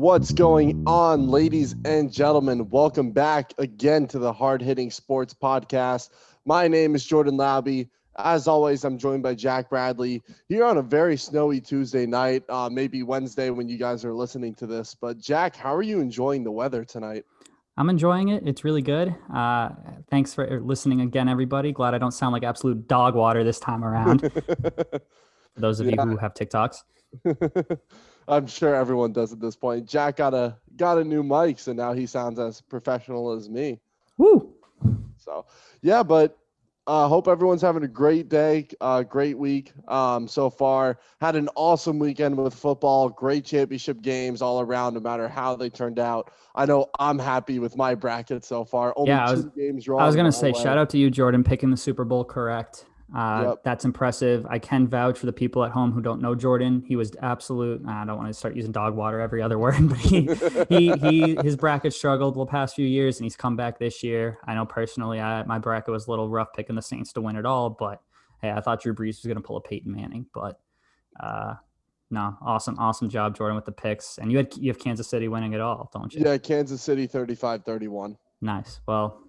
What's going on, ladies and gentlemen? Welcome back again to the Hard Hitting Sports Podcast. My name is Jordan Labby. As always, I'm joined by Jack Bradley here on a very snowy Tuesday night, uh, maybe Wednesday when you guys are listening to this. But, Jack, how are you enjoying the weather tonight? I'm enjoying it. It's really good. Uh, thanks for listening again, everybody. Glad I don't sound like absolute dog water this time around. for those of yeah. you who have TikToks. I'm sure everyone does at this point. Jack got a got a new mic, so now he sounds as professional as me. Woo! So yeah, but uh, hope everyone's having a great day, uh, great week um, so far. Had an awesome weekend with football, great championship games all around, no matter how they turned out. I know I'm happy with my bracket so far. Only yeah, I was, games wrong. I was gonna say, way. shout out to you, Jordan, picking the Super Bowl correct. Uh, yep. That's impressive. I can vouch for the people at home who don't know Jordan. He was absolute. I don't want to start using dog water every other word, but he, he, he, his bracket struggled the past few years, and he's come back this year. I know personally, I, my bracket was a little rough picking the Saints to win it all, but hey, I thought Drew Brees was going to pull a Peyton Manning, but uh, no, awesome, awesome job, Jordan, with the picks. And you had you have Kansas City winning it all, don't you? Yeah, Kansas City 35-31. Nice. Well,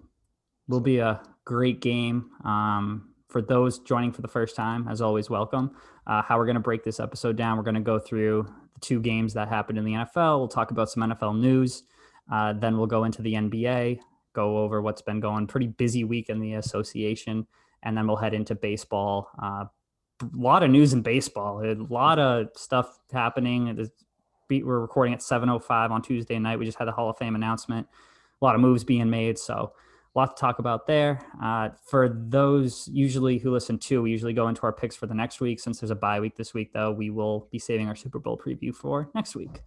will be a great game. Um, for those joining for the first time, as always, welcome. Uh, how we're going to break this episode down, we're going to go through the two games that happened in the NFL. We'll talk about some NFL news. Uh, then we'll go into the NBA, go over what's been going pretty busy week in the association, and then we'll head into baseball. Uh, a lot of news in baseball, a lot of stuff happening. We're recording at 7:05 on Tuesday night. We just had the Hall of Fame announcement. A lot of moves being made, so a lot to talk about there. Uh, for those usually who listen to, we usually go into our picks for the next week. Since there's a bye week this week, though, we will be saving our Super Bowl preview for next week.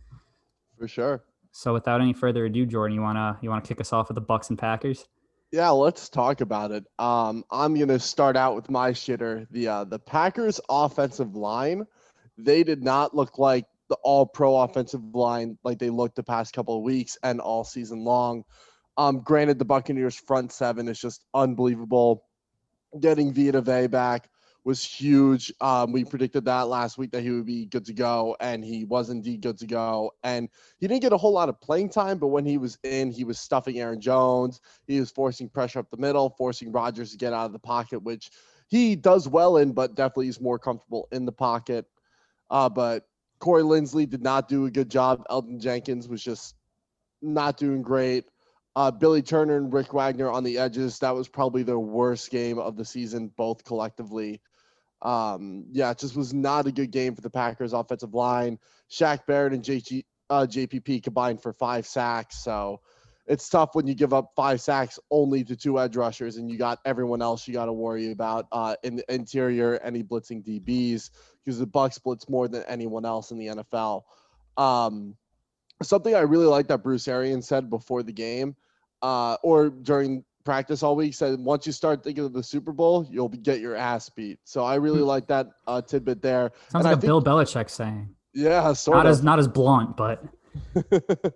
For sure. So, without any further ado, Jordan, you wanna you wanna kick us off with the Bucks and Packers? Yeah, let's talk about it. Um, I'm gonna start out with my shitter. The uh, the Packers offensive line, they did not look like the all pro offensive line like they looked the past couple of weeks and all season long. Um, granted, the Buccaneers front seven is just unbelievable. Getting Vita Vea back was huge. Um, we predicted that last week that he would be good to go, and he was indeed good to go. And he didn't get a whole lot of playing time, but when he was in, he was stuffing Aaron Jones. He was forcing pressure up the middle, forcing Rodgers to get out of the pocket, which he does well in, but definitely is more comfortable in the pocket. Uh, but Corey Linsley did not do a good job. Elgton Jenkins was just not doing great. Uh, Billy Turner and Rick Wagner on the edges. That was probably their worst game of the season, both collectively. Um, yeah, it just was not a good game for the Packers offensive line. Shaq Barrett and JG, uh, JPP combined for five sacks. So it's tough when you give up five sacks only to two edge rushers and you got everyone else you got to worry about uh, in the interior, any blitzing DBs, because the Bucks blitz more than anyone else in the NFL. Um, something I really like that Bruce Arians said before the game uh, or during practice all week said once you start thinking of the Super Bowl, you'll get your ass beat. So I really hmm. like that uh, tidbit there. Sounds and like a think, Bill Belichick saying. Yeah, sort not of. as not as blunt, but.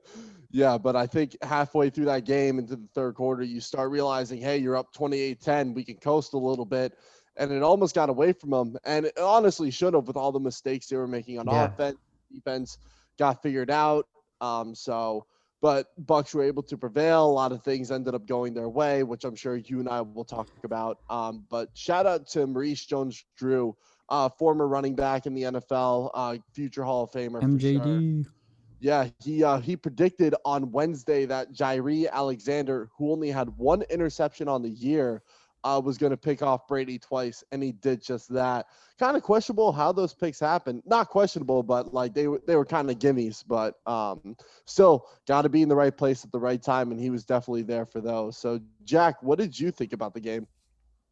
yeah, but I think halfway through that game into the third quarter, you start realizing, hey, you're up 28-10. We can coast a little bit. And it almost got away from them. And it honestly should have with all the mistakes they were making on yeah. offense. Defense got figured out. Um, so – but Bucks were able to prevail. A lot of things ended up going their way, which I'm sure you and I will talk about. Um, but shout out to Maurice Jones-Drew, uh, former running back in the NFL, uh, future Hall of Famer. MJD. Sure. Yeah, he uh, he predicted on Wednesday that Jaire Alexander, who only had one interception on the year, uh, was going to pick off Brady twice, and he did just that. Kind of questionable how those picks happened. Not questionable, but like they were they were kind of gimmies. But um, still, got to be in the right place at the right time, and he was definitely there for those. So, Jack, what did you think about the game?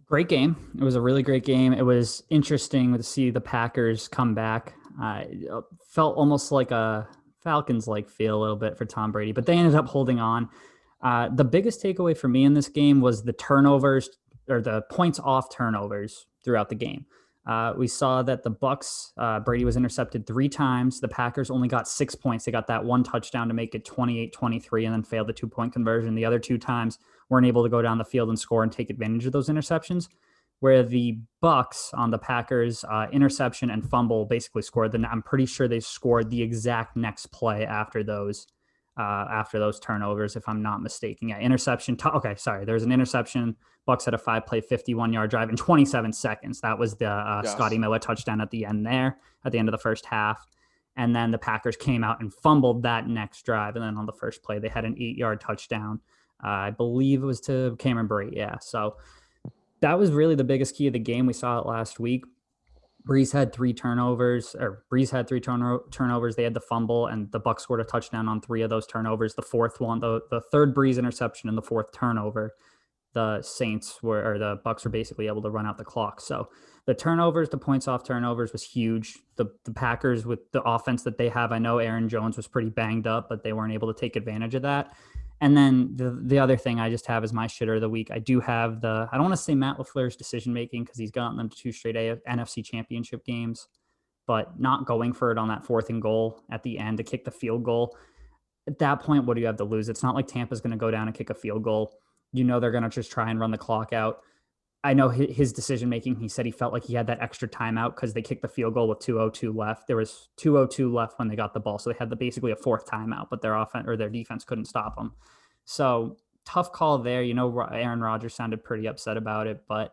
Great game. It was a really great game. It was interesting to see the Packers come back. Uh, felt almost like a Falcons like feel a little bit for Tom Brady, but they ended up holding on. Uh, the biggest takeaway for me in this game was the turnovers or the points off turnovers throughout the game. Uh, we saw that the Bucks, uh, Brady was intercepted three times. The Packers only got six points. They got that one touchdown to make it 28-23 and then failed the two-point conversion. The other two times weren't able to go down the field and score and take advantage of those interceptions. where the Bucks on the Packers uh, interception and fumble basically scored. Then I'm pretty sure they scored the exact next play after those uh, after those turnovers, if I'm not mistaken. Yeah, interception. T- okay, sorry. There's an interception. Bucks had a five play, 51 yard drive in 27 seconds. That was the uh, yes. Scotty Miller touchdown at the end there, at the end of the first half. And then the Packers came out and fumbled that next drive. And then on the first play, they had an eight yard touchdown. Uh, I believe it was to Cameron Brate. Yeah. So that was really the biggest key of the game. We saw it last week. Brees had three turnovers, or Brees had three turn- turnovers. They had the fumble, and the Bucks scored a touchdown on three of those turnovers. The fourth one, the the third Brees interception, and the fourth turnover, the Saints were, or the Bucks were basically able to run out the clock. So the turnovers, the points off turnovers was huge. The the Packers with the offense that they have, I know Aaron Jones was pretty banged up, but they weren't able to take advantage of that. And then the the other thing I just have is my shitter of the week. I do have the I don't want to say Matt LaFleur's decision making because he's gotten them to two straight A- NFC championship games, but not going for it on that fourth and goal at the end to kick the field goal. At that point, what do you have to lose? It's not like Tampa's going to go down and kick a field goal. You know they're going to just try and run the clock out. I know his decision making. He said he felt like he had that extra timeout because they kicked the field goal with 2:02 left. There was 2:02 left when they got the ball, so they had the basically a fourth timeout, but their offense or their defense couldn't stop them. So tough call there. You know, Aaron Rodgers sounded pretty upset about it, but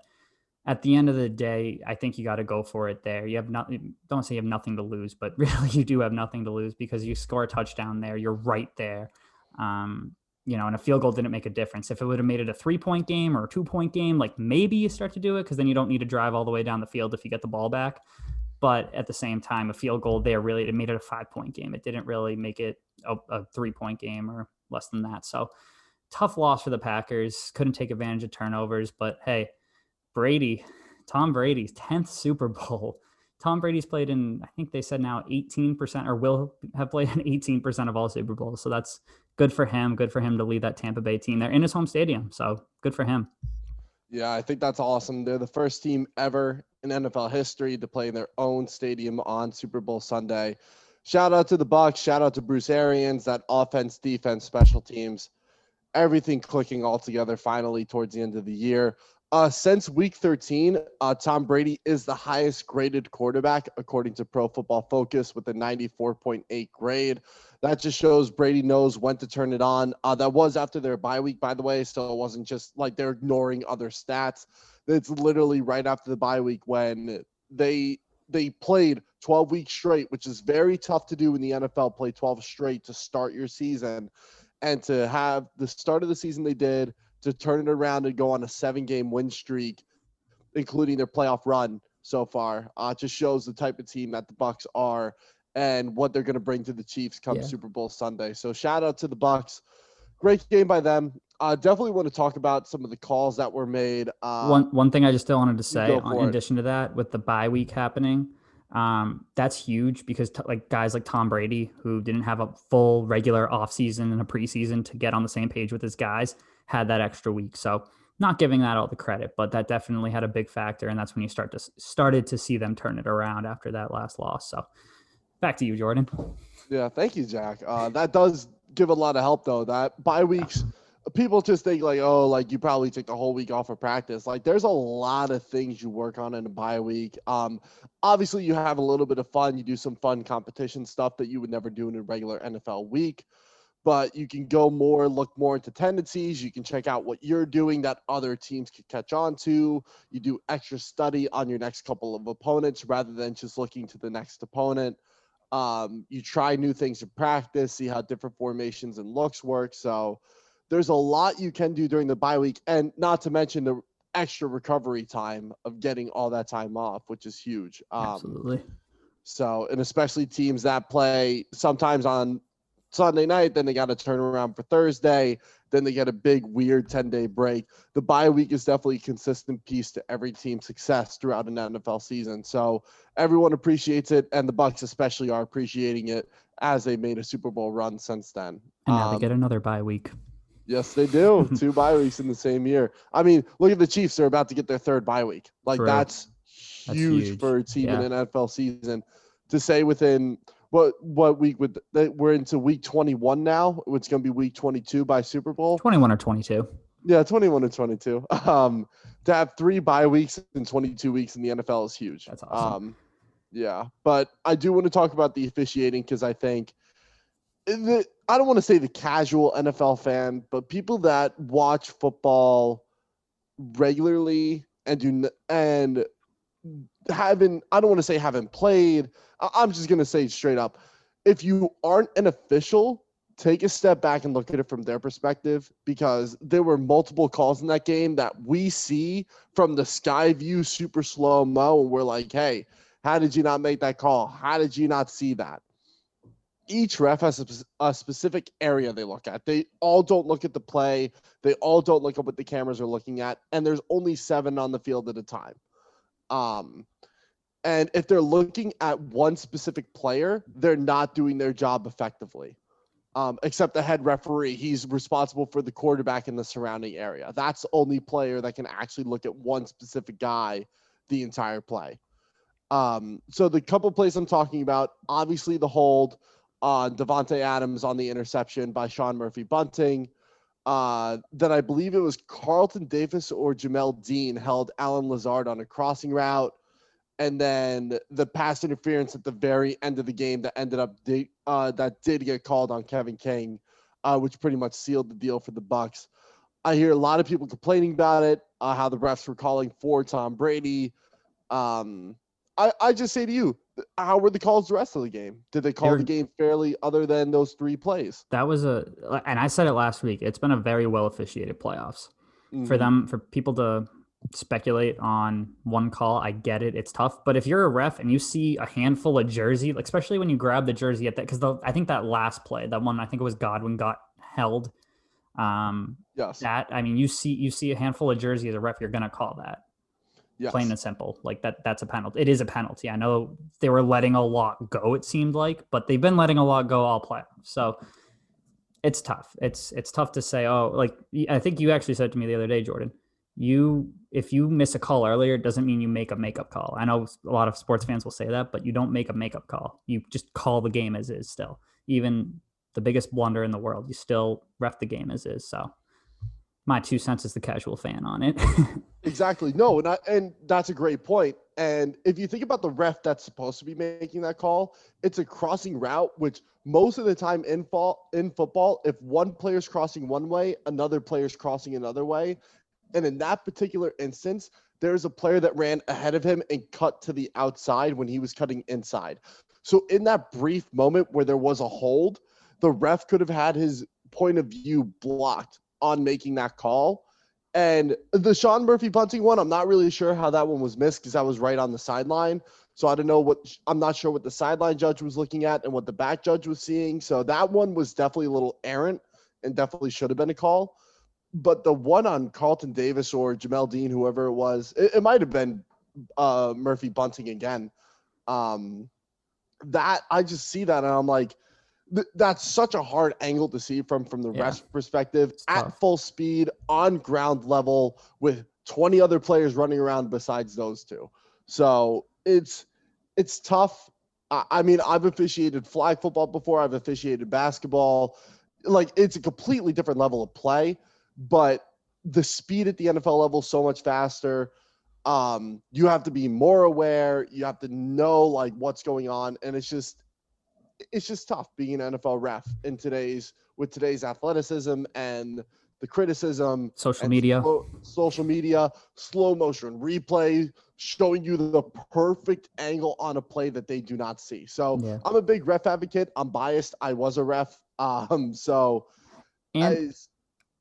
at the end of the day, I think you got to go for it there. You have nothing. Don't say you have nothing to lose, but really you do have nothing to lose because you score a touchdown there. You're right there. Um, you know, and a field goal didn't make a difference. If it would have made it a three point game or a two point game, like maybe you start to do it because then you don't need to drive all the way down the field if you get the ball back. But at the same time, a field goal there really it made it a five point game. It didn't really make it a, a three point game or less than that. So tough loss for the Packers. Couldn't take advantage of turnovers, but hey, Brady, Tom Brady's 10th Super Bowl. Tom Brady's played in, I think they said now 18% or will have played in 18% of all Super Bowls. So that's good for him. Good for him to lead that Tampa Bay team. They're in his home stadium, so good for him. Yeah, I think that's awesome. They're the first team ever in NFL history to play in their own stadium on Super Bowl Sunday. Shout out to the Bucks. Shout out to Bruce Arians. That offense, defense, special teams, everything clicking all together finally towards the end of the year. Uh, since week 13, uh, Tom Brady is the highest graded quarterback according to Pro Football Focus with a 94.8 grade. That just shows Brady knows when to turn it on. Uh, that was after their bye week, by the way, so it wasn't just like they're ignoring other stats. It's literally right after the bye week when they they played 12 weeks straight, which is very tough to do in the NFL. Play 12 straight to start your season, and to have the start of the season they did to turn it around and go on a seven-game win streak, including their playoff run so far, uh, just shows the type of team that the Bucks are and what they're going to bring to the Chiefs come yeah. Super Bowl Sunday. So shout out to the Bucks. Great game by them. I uh, definitely want to talk about some of the calls that were made. Uh, one one thing I just still wanted to say, in it. addition to that, with the bye week happening, um, that's huge because t- like guys like Tom Brady, who didn't have a full regular offseason and a preseason to get on the same page with his guys, had that extra week. So not giving that all the credit, but that definitely had a big factor, and that's when you start to started to see them turn it around after that last loss. So Back to you, Jordan. Yeah, thank you, Jack. Uh, that does give a lot of help, though. That bye weeks, people just think like, oh, like you probably take the whole week off of practice. Like, there's a lot of things you work on in a bye week. Um, obviously, you have a little bit of fun. You do some fun competition stuff that you would never do in a regular NFL week. But you can go more, look more into tendencies. You can check out what you're doing that other teams could catch on to. You do extra study on your next couple of opponents rather than just looking to the next opponent. Um, you try new things in practice, see how different formations and looks work. So there's a lot you can do during the bye week, and not to mention the extra recovery time of getting all that time off, which is huge. Um, Absolutely. So, and especially teams that play sometimes on Sunday night, then they got to turn around for Thursday, then they get a big weird 10 day break. The bye week is definitely a consistent piece to every team's success throughout an NFL season. So everyone appreciates it, and the Bucks especially are appreciating it as they made a Super Bowl run since then. And now um, they get another bye week. Yes, they do. Two bye weeks in the same year. I mean, look at the Chiefs; they're about to get their third bye week. Like that's huge, that's huge, for a team yeah. in an NFL season. To say within what what week would we're into week 21 now? It's going to be week 22 by Super Bowl. 21 or 22. Yeah, 21 or 22. Um, to have three bye weeks and 22 weeks in the NFL is huge. That's awesome. Um, yeah, but I do want to talk about the officiating because I think the I don't want to say the casual NFL fan, but people that watch football regularly and do and haven't I don't want to say haven't played. I'm just gonna say straight up, if you aren't an official, take a step back and look at it from their perspective because there were multiple calls in that game that we see from the sky view super slow mo, and we're like, hey, how did you not make that call? How did you not see that? Each ref has a, a specific area they look at. They all don't look at the play. They all don't look at what the cameras are looking at, and there's only seven on the field at a time. Um, and if they're looking at one specific player, they're not doing their job effectively. Um, except the head referee, he's responsible for the quarterback in the surrounding area. That's the only player that can actually look at one specific guy the entire play. Um, so the couple plays I'm talking about, obviously the hold on Davante Adams on the interception by Sean Murphy Bunting. Uh, then I believe it was Carlton Davis or Jamel Dean held Allen Lazard on a crossing route. And then the pass interference at the very end of the game that ended up di- uh, that did get called on Kevin King, uh, which pretty much sealed the deal for the Bucks. I hear a lot of people complaining about it, uh, how the refs were calling for Tom Brady. Um, I, I just say to you, how were the calls the rest of the game? Did they call the game fairly other than those three plays? That was a, and I said it last week. It's been a very well officiated playoffs. for Mhm. them for people to speculate on one call i get it it's tough but if you're a ref and you see a handful of jersey like especially when you grab the jersey at that because i think that last play that one i think it was godwin got held um Yes. that i mean you see you see a handful of jersey as a ref you're gonna call that yes. plain and simple. Like that that's a penalty it is a penalty. I know they were letting a lot go it seemed like but they've been letting a lot go all playoffs so it's tough. It's it's tough to say oh like I think you actually said to me the other day jordan you if you miss a call earlier it doesn't mean you make a makeup call. I know a lot of sports fans will say that but you don't make a makeup call. You just call the game as is still. Even the biggest blunder in the world you still ref the game as is so my two cents as the casual fan on it Exactly. No, and I, and that's a great point. And if you think about the ref that's supposed to be making that call, it's a crossing route, which most of the time in fall in football, if one player's crossing one way, another player's crossing another way. And in that particular instance, there's a player that ran ahead of him and cut to the outside when he was cutting inside. So in that brief moment where there was a hold, the ref could have had his point of view blocked on making that call. And the Sean Murphy Bunting one, I'm not really sure how that one was missed because I was right on the sideline. So I don't know what I'm not sure what the sideline judge was looking at and what the back judge was seeing. So that one was definitely a little errant and definitely should have been a call. But the one on Carlton Davis or Jamel Dean, whoever it was, it, it might have been uh, Murphy bunting again. Um, that I just see that and I'm like, th- that's such a hard angle to see from from the Yeah. rest perspective It's at tough. full speed on ground level with 20 other players running around besides those two. So it's it's tough. I, I mean, I've officiated flag football before. I've officiated basketball. Like it's a completely different level of play, but the speed at the NFL level is so much faster. Um, you have to be more aware. You have to know like what's going on, and it's just it's just tough being an NFL ref in today's with today's athleticism and the criticism social media slow- social media, slow motion replay, showing you the perfect angle on a play that they do not see. So Yeah. I'm a big ref advocate. I'm biased. I was a ref. Um, so and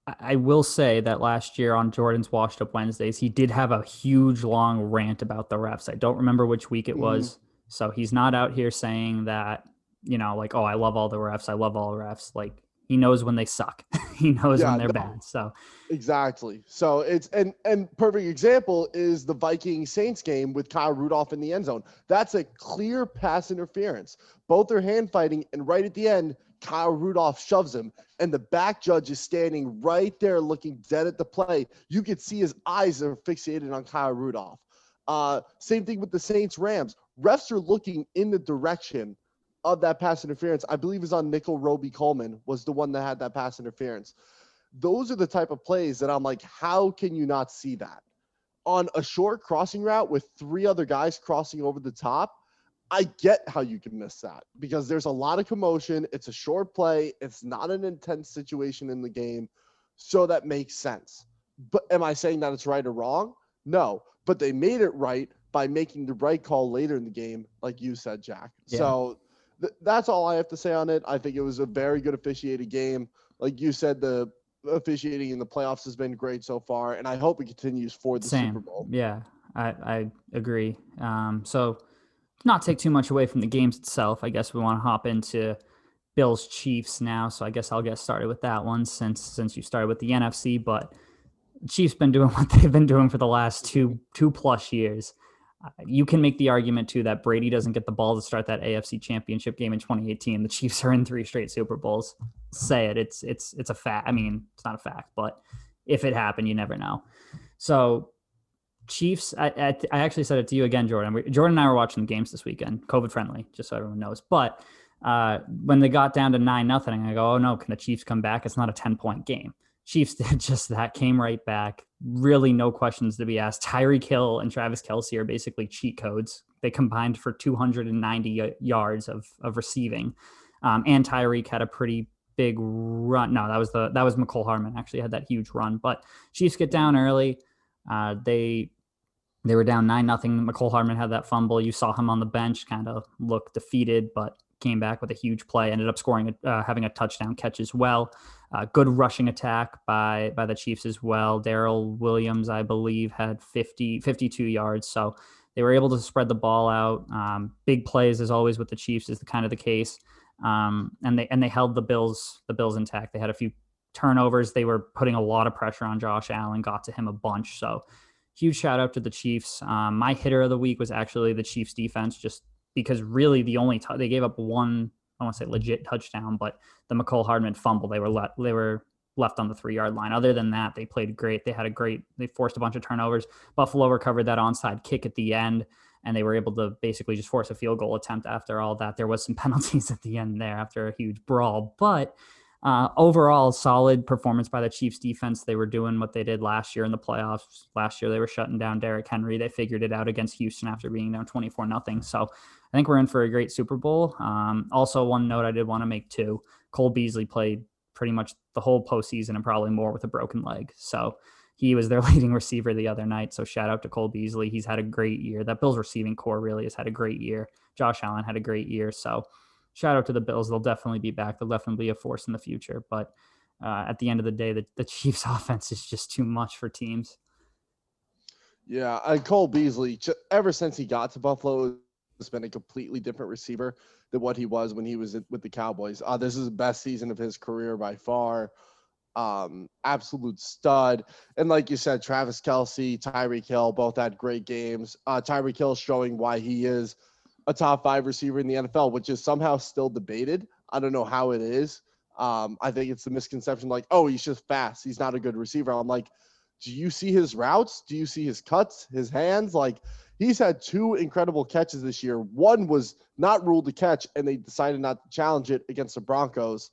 I, I- will say that last year on Jordan's Washed Up Wednesdays, he did have a huge long rant about the refs. I don't remember which week it Mhm. was. So he's not out here saying that, you know, like, oh, I love all the refs. I love all refs. Like he knows when they suck. he knows Yeah, when they're no. bad. So exactly. So it's and and perfect example is the Viking Saints game with Kyle Rudolph in the end zone. That's a clear pass interference. Both are hand fighting, and right at the end, Kyle Rudolph shoves him, and the back judge is standing right there looking dead at the play. You could see his eyes are fixated on Kyle Rudolph. Uh, same thing with the Saints Rams. Refs are looking in the direction of that pass interference. I believe is on Nickell Robey Coleman was the one that had that pass interference. those are the type of plays that I'm like, how can you not see that? On a short crossing route with three other guys crossing over the top, I get how you can miss that because there's a lot of commotion. It's a short play, it's not an intense situation in the game. So that makes sense. But am I saying that it's right or wrong? No, but they made it right by making the right call later in the game, like you said, Jack. Yeah. So th- that's all I have to say on it. I think it was a very good officiated game. Like you said, the officiating in the playoffs has been great so far, and I hope it continues for the Same. Super Bowl. Yeah, I, I agree. Um, so not take too much away from the games itself. I guess we want to hop into Bills Chiefs now. So I guess I'll get started with that one since since you started with the NFC. But Chiefs been doing what they've been doing for the last two two plus years. You can make the argument too that Brady doesn't get the ball to start that AFC Championship game in 2018. The Chiefs are in three straight Super Bowls. Say it. It's it's it's a fact. I mean, it's not a fact, but if it happened, you never know. So Chiefs. I, I, I actually said it to you again, Jordan. We, Jordan and I were watching the games this weekend, COVID friendly, just so everyone knows. But uh, when they got down to nine nothing, I go, oh no, can the Chiefs come back? It's not a ten point game. Chiefs did just that, came right back. Really, no questions to be asked. Tyreek Hill and Travis Kelce are basically cheat codes. They combined for 290 yards of of receiving, um, and Tyreek had a pretty big run. No, that was the that was Mecole Hardman actually had that huge run. But Chiefs get down early. Uh, they they were down nine nothing. Mecole Hardman had that fumble. You saw him on the bench, kind of look defeated, but came back with a huge play. Ended up scoring, uh, having a touchdown catch as well. Uh, good rushing attack by by the Chiefs as well. Darrel Williams, I believe, had 50, 52 yards. So they were able to spread the ball out. Um, big plays, as always, with the Chiefs is the kind of the case. Um, and they and they held the Bills the Bills intact. They had a few turnovers. They were putting a lot of pressure on Josh Allen. Got to him a bunch. So huge shout out to the Chiefs. Um, my hitter of the week was actually the Chiefs defense, just because really the only t- they gave up one I want to say legit touchdown, but the Mecole Hardman fumble, they were let they were left on the three yard line. Other than that, they played great. They had a great, they forced a bunch of turnovers. Buffalo recovered that onside kick at the end, and they were able to basically just force a field goal attempt after all that. There was some penalties at the end there after a huge brawl, but uh, overall, solid performance by the Chiefs defense. They were doing what they did last year in the playoffs. Last year, they were shutting down Derrick Henry. They figured it out against Houston after being down 24 nothing. So I think we're in for a great Super Bowl. Um, also, one note I did want to make too Cole Beasley played pretty much the whole postseason and probably more with a broken leg. So he was their leading receiver the other night. So shout out to Cole Beasley. He's had a great year. That Bills receiving corps really has had a great year. Josh Allen had a great year. So shout out to the Bills. They'll definitely be back. They'll definitely be a force in the future. But uh, at the end of the day, the, the Chiefs' offense is just too much for teams. Yeah, and Cole Beasley, ever since he got to Buffalo, has been a completely different receiver than what he was when he was with the Cowboys. Uh, this is the best season of his career by far. Um, absolute stud. And like you said, Travis Kelce, Tyreek Hill both had great games. Uh, Tyreek Hill showing why he is – a top five receiver in the NFL, which is somehow still debated. I don't know how it is. Um, I think it's the misconception like, oh, he's just fast. He's not a good receiver. I'm like, do you see his routes? Do you see his cuts, his hands? Like, he's had two incredible catches this year. One was not ruled a catch, and they decided not to challenge it against the Broncos.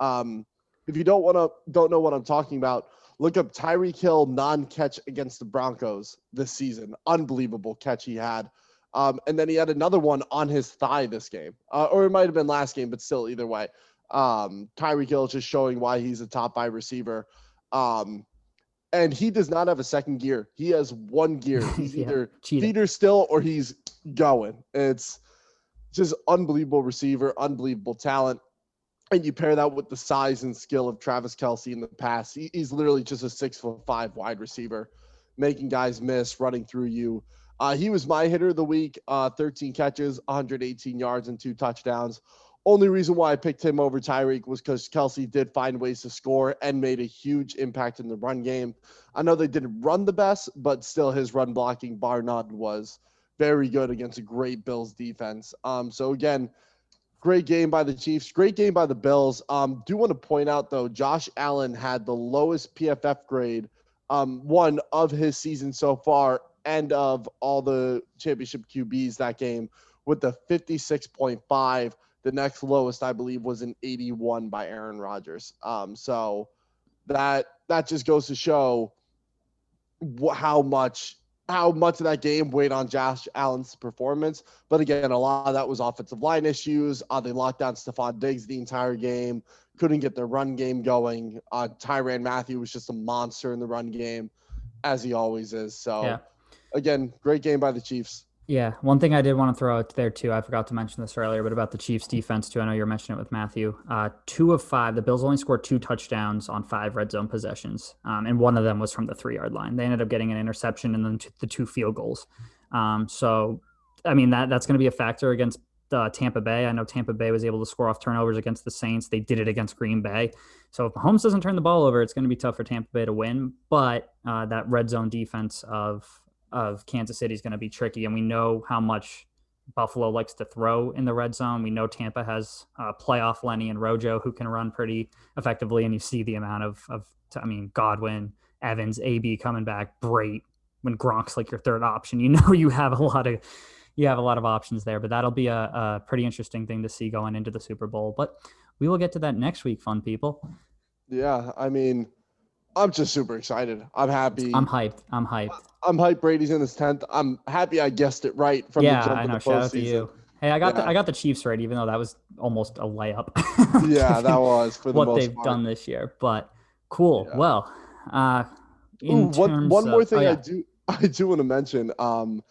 Um, if you don't want to, don't know what I'm talking about, look up Tyreek Hill non-catch against the Broncos this season. Unbelievable catch he had. Um, and then he had another one on his thigh this game, uh, or it might have been last game, but still, either way. Um, Tyreek Hill just showing why he's a top five receiver. Um, and he does not have a second gear. He has one gear. He's yeah, either feeder still or he's going. It's just unbelievable receiver, unbelievable talent. And you pair that with the size and skill of Travis Kelce in the past. He, he's literally just a six foot five wide receiver, making guys miss, running through you. Uh, he was my hitter of the week, uh, 13 catches, 118 yards, and two touchdowns. Only reason why I picked him over Tyreek was because Kelce did find ways to score and made a huge impact in the run game. I know they didn't run the best, but still his run blocking, bar none, was very good against a great Bills defense. Um, so again, great game by the Chiefs, great game by the Bills. Um, do want to point out though, Josh Allen had the lowest PFF grade, um, one of his season so far and of all the championship QBs that game with the 56.5. The next lowest, I believe, was an 81 by Aaron Rodgers. Um, so that that just goes to show wh- how much how much of that game weighed on Josh Allen's performance. But again, a lot of that was offensive line issues. Uh, they locked down Stefon Diggs the entire game, couldn't get their run game going. Uh, Tyrann Mathieu was just a monster in the run game, as he always is. So, Yeah. again, great game by the Chiefs. Yeah, one thing I did want to throw out there too. I forgot to mention this earlier, but about the Chiefs defense too. I know you were mentioning it with Mathieu. Uh, two of five. The Bills only scored two touchdowns on five red zone possessions, um, and one of them was from the three yard line. They ended up getting an interception and then t- the two field goals. Um, so, I mean that that's going to be a factor against uh, Tampa Bay. I know Tampa Bay was able to score off turnovers against the Saints. They did it against Green Bay. So if Mahomes doesn't turn the ball over, it's going to be tough for Tampa Bay to win. But uh, that red zone defense of of Kansas City is going to be tricky, and we know how much Buffalo likes to throw in the red zone. We know Tampa has uh, playoff Lenny and Rojo who can run pretty effectively, and you see the amount of of I mean Godwin, Evans, AB coming back, Brate when Gronk's like your third option. You know you have a lot of you have a lot of options there, but that'll be a, a pretty interesting thing to see going into the Super Bowl. But we will get to that next week, fun people. Yeah, I mean, I'm just super excited. I'm happy. I'm hyped. I'm hyped. I'm hyped. Brady's in his tenth. I'm happy I guessed it right from yeah, the jump I know. the Shout out to you. Hey, I got the I got the Chiefs right, even though that was almost a layup. Yeah, that was for the what most they've part. done this year. But cool. Yeah. Well, uh, in Ooh, one terms one more of- thing oh, yeah. I do I do want to mention. Um,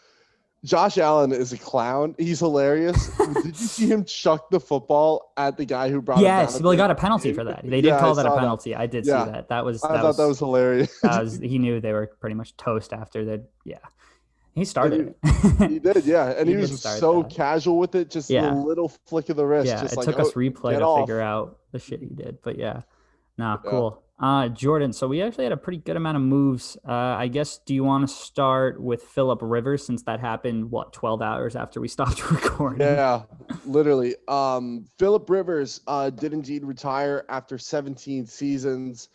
Josh Allen is a clown. He's hilarious. Did you see him chuck the football at the guy who brought Yes, well, he got a penalty for that. They did Yeah, I call that a saw that. penalty. I did Yeah. see that. That was I that thought was, that was hilarious. that was he knew they were pretty much toast after that. Yeah, he started he it. did, yeah, and He he, was so that. casual with it, just Yeah. a little flick of the wrist, yeah, just it like took oh, us replay to off. figure out the shit he did. But yeah, nah, cool. Uh, Jordan, so we actually had a pretty good amount of moves. Uh, I guess, do you want to start with Philip Rivers since that happened, what, 12 hours after we stopped recording? Yeah, literally. Um, Philip Rivers uh, did indeed retire after 17 seasons.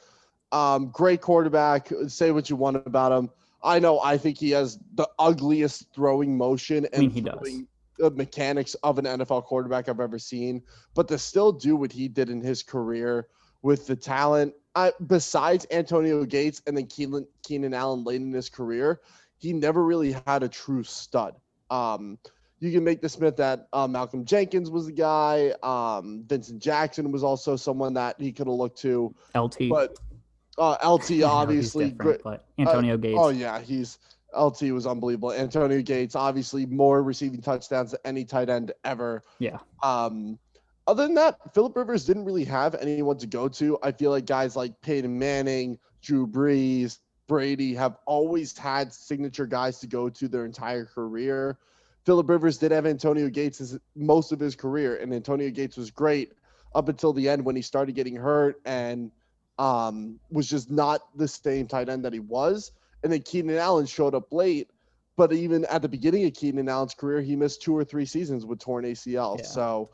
Um, great quarterback. Say what you want about him. I know. I think he has the ugliest throwing motion and mean, he does. throwing, uh, mechanics of an NFL quarterback I've ever seen. But to still do what he did in his career with the talent, I, besides Antonio Gates and then Keenan, Keenan Allen late in his career, he never really had a true stud. Um, you can make the Smith that uh, Malcolm Jenkins was the guy. Um, Vincent Jackson was also someone that he could have looked to. LT. But uh, LT I know he's obviously great. but Antonio Gates. Oh yeah, he's LT was unbelievable. Antonio Gates obviously more receiving touchdowns than any tight end ever. Yeah. Um, other than that, Philip Rivers didn't really have anyone to go to. I feel like guys like Peyton Manning, Drew Brees, Brady have always had signature guys to go to their entire career. Philip Rivers did have Antonio Gates his, most of his career, and Antonio Gates was great up until the end when he started getting hurt and um, was just not the same tight end that he was. And then Keenan Allen showed up late, but even at the beginning of Keenan Allen's career, he missed two or three seasons with torn ACL. Yeah. So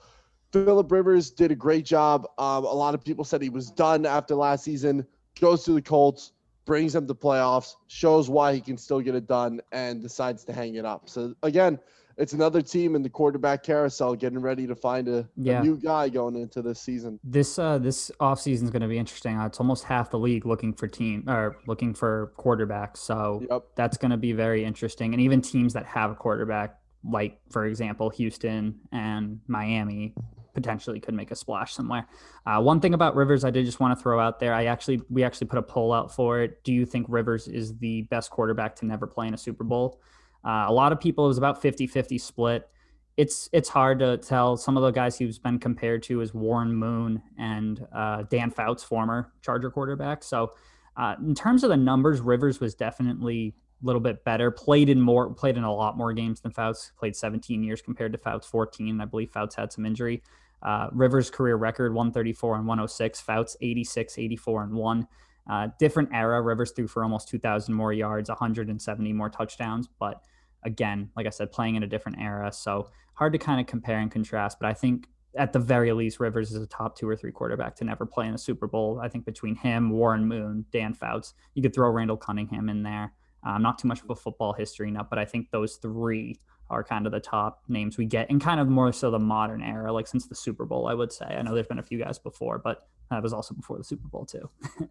Philip Rivers did a great job. Um, a lot of people said he was done after last season. Goes to the Colts, brings them to playoffs, shows why he can still get it done, and decides to hang it up. So again, it's another team in the quarterback carousel getting ready to find a, a new guy going into this season. This uh this offseason is going to be interesting. Uh, it's almost half the league looking for team or looking for quarterbacks. So Yep. that's going to be very interesting. And even teams that have a quarterback, like for example Houston and Miami, potentially could make a splash somewhere. Uh, one thing about Rivers, I did just want to throw out there. I actually we actually put a poll out for it. Do you think Rivers is the best quarterback to never play in a Super Bowl? Uh, a lot of people it was about 50-50 split. It's it's hard to tell. Some of the guys he's been compared to is Warren Moon and uh, Dan Fouts, former Charger quarterback. So uh, in terms of the numbers, Rivers was definitely a little bit better. Played in more, played in a lot more games than Fouts. Played 17 years compared to Fouts 14. I believe Fouts had some injury. Uh, Rivers' career record 134 and 106. Fouts 86, 84 and one. Uh, different era. Rivers threw for almost 2,000 more yards, 170 more touchdowns. But again, like I said, playing in a different era, so hard to kind of compare and contrast. But I think at the very least, Rivers is a top two or three quarterback to never play in a Super Bowl. I think between him, Warren Moon, Dan Fouts, you could throw Randall Cunningham in there. Um, not too much of a football history nut, but I think those three are kind of the top names we get, and kind of more so the modern era, like since the Super Bowl, I would say. I know there's been a few guys before, but that was also before the Super Bowl too.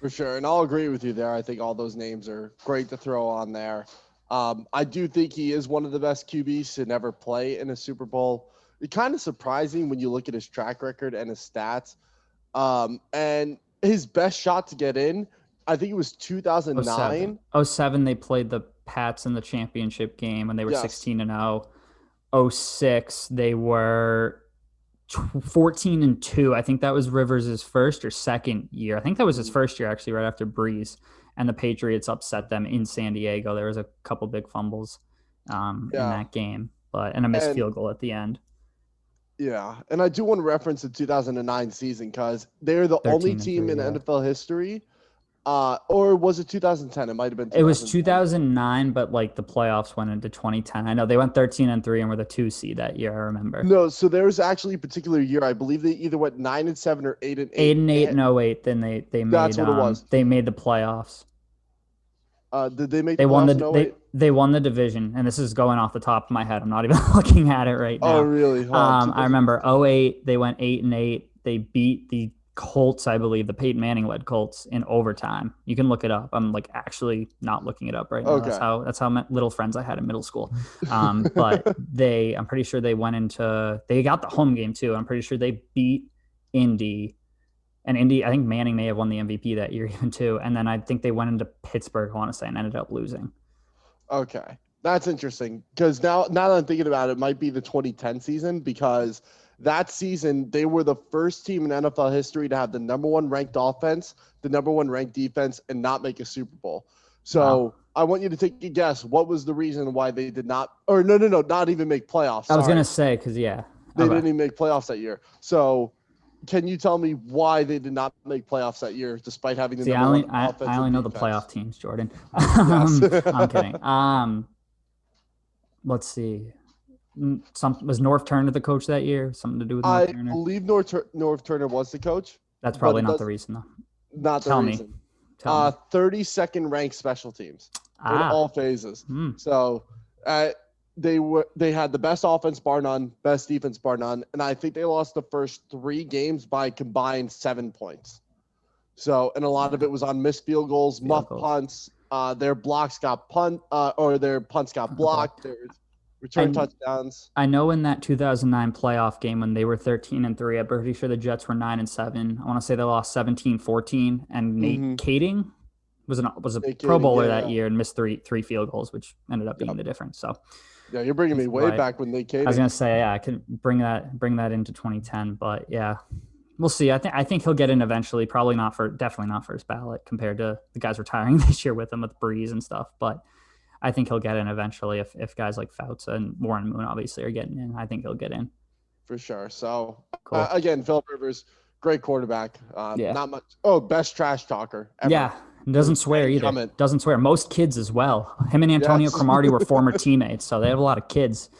For sure, and I'll agree with you there. I think all those names are great to throw on there. Um, I do think he is one of the best QBs to never play in a Super Bowl. It's kind of surprising when you look at his track record and his stats. Um, and his best shot to get in, I think it was 2009. 07. 07 they played the Pats in the championship game when they were Yes. 16 and 0. 06 they were 14 and 2. I think that was Rivers' first or second year. I think that was his first year actually right after Brees and the Patriots upset them in San Diego. There was a couple big fumbles um, Yeah. in that game, but and a missed And- field goal at the end. Yeah, and I do want to reference the 2009 season because they're the only team three, in yeah. NFL history. Uh, or was it 2010? It might have been. It was 2009, but like the playoffs went into 2010. I know they went 13 and 3 and were the 2 seed that year, I remember. No, so there was actually a particular year. I believe they either went nine and seven or eight and eight. eight and eight and 08 then they they made That's what it um, was. they made the playoffs Uh, did they make? they the won the they, they won the division and this is going off the top of my head i'm not even looking at it right now Oh, really? Um i remember 08 they went eight and eight they beat the colts i believe the peyton manning led colts in overtime. You can look it up. I'm like actually not looking it up right now. Okay. that's how that's how little friends i had in middle school. Um but they i'm pretty sure they went into they got the home game too. I'm pretty sure they beat indy. And Indy, I think Manning may have won the MVP that year even too. And then I think they went into Pittsburgh, I want to say, and ended up losing. Okay, that's interesting. Because now, now that I'm thinking about it, it might be the 2010 season because that season they were the first team in NFL history to have the number one ranked offense, the number one ranked defense, and not make a Super Bowl. So Wow. I want you to take a guess. What was the reason why they did not, or no, no, no, not even make playoffs? I was gonna say because yeah, They Okay. didn't even make playoffs that year. So, can you tell me why they did not make playoffs that year, despite having the See, I only one I, I only know the playoff teams, Jordan. Um, I'm kidding. Um, let's see. Mm, Some was Norv Turner the coach that year? Something to do with Norv I Turner? believe Norv, Norv Turner was the coach. That's probably not the reason though. Not the Tell me. reason. Tell Uh, me. 32nd ranked special teams in Ah, all phases. hmm. So, uh, they were they had the best offense bar none, best defense bar none, and I think they lost the first three games by combined seven points. So, and a lot of it was on missed field goals, Field muff goals. punts. Uh, their blocks got punt, uh, or their punts got blocked. Their return And- touchdowns. I know in that 2009 playoff game when they were 13 and 3, I'm pretty sure the Jets were 9 and 7. I want to say they lost 17-14 and Nate Mhm. Kaeding was an was a Nate pro Kaeding, bowler yeah, that year and missed three three field goals which ended up being Yep. the difference. So Yeah, you're bringing me way right. back when they came. I was gonna say, yeah, I could bring that bring that into 2010, but yeah, we'll see. I think I think he'll get in eventually. Probably not for definitely not first ballot compared to the guys retiring this year with him with Brees and stuff. But I think he'll get in eventually if if guys like Fouts and Warren Moon obviously are getting in. I think he'll get in. for sure. So Cool. uh, again, Philip Rivers, great quarterback. Um, Yeah. Not much. Oh, best trash talker. Ever. Yeah, and doesn't swear either. Doesn't swear. Most kids as well. Him and Antonio Yes. Cromartie were former teammates, so they have a lot of kids.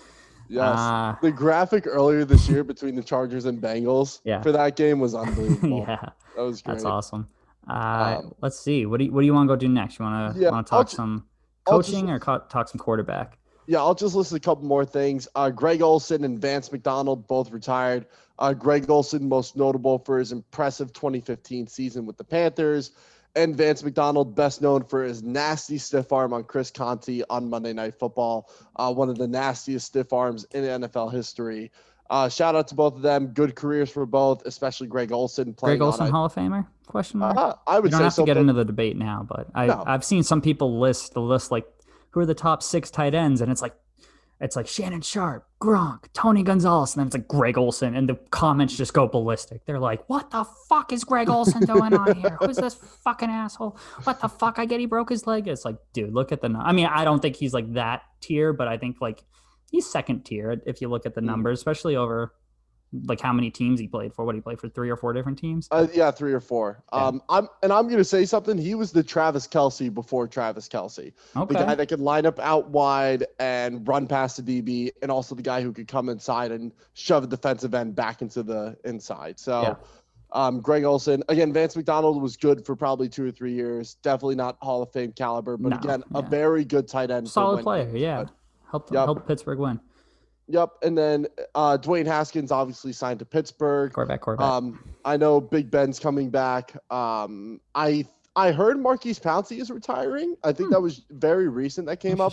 Yes. Uh, the graphic earlier this year between the Chargers and Bengals Yeah. for that game was unbelievable. yeah, That was great. that's awesome. Uh, Um, let's see. What do you, what do you want to go do next? You want to Yeah, want to I'll talk some I'll just- coaching or co- talk some quarterback? Yeah, I'll just list a couple more things. Uh, Greg Olsen and Vance McDonald both retired. Uh, Greg Olsen, most notable for his impressive 2015 season with the Panthers, and Vance McDonald, best known for his nasty stiff arm on Chris Conte on Monday Night Football, uh, one of the nastiest stiff arms in NFL history. Uh, shout out to both of them. Good careers for both, especially Greg Olsen. Playing Greg Olsen on Hall of Famer? Question mark. uh, I would don't say have so. to get but- into the debate now, but I No. I've seen some people list the list like who are the top six tight ends, and it's like it's like Shannon Sharpe, Gronk, Tony Gonzalez, and then it's like Greg Olsen, and the comments just go ballistic. They're like, "What the fuck is Greg Olsen doing on here? Who's this fucking asshole? What the fuck? I get he broke his leg." It's like, dude, look at the. I mean, I don't think he's like that tier, but I think like he's second tier if you look at the Mm. numbers, especially over like how many teams he played for. What he played for three or four different teams. Uh, yeah, three or four. Yeah. Um, I'm and I'm gonna say something. He was the Travis Kelce before Travis Kelce, the guy that could line up out wide and run past the DB, and also the guy who could come inside and shove a defensive end back into the inside. So, Yeah. um, Greg Olsen again. Vance McDonald was good for probably two or three years. Definitely not Hall of Fame caliber, but No, again, a very good tight end. solid player. Yeah, good. Helped Yep. helped Pittsburgh win. Yep. And then uh, Dwayne Haskins obviously signed to Pittsburgh. Quarterback, quarterback. Um, I know Big Ben's coming back. Um, I I heard Maurkice Pouncey is retiring. I think Hmm. that was very recent that came up.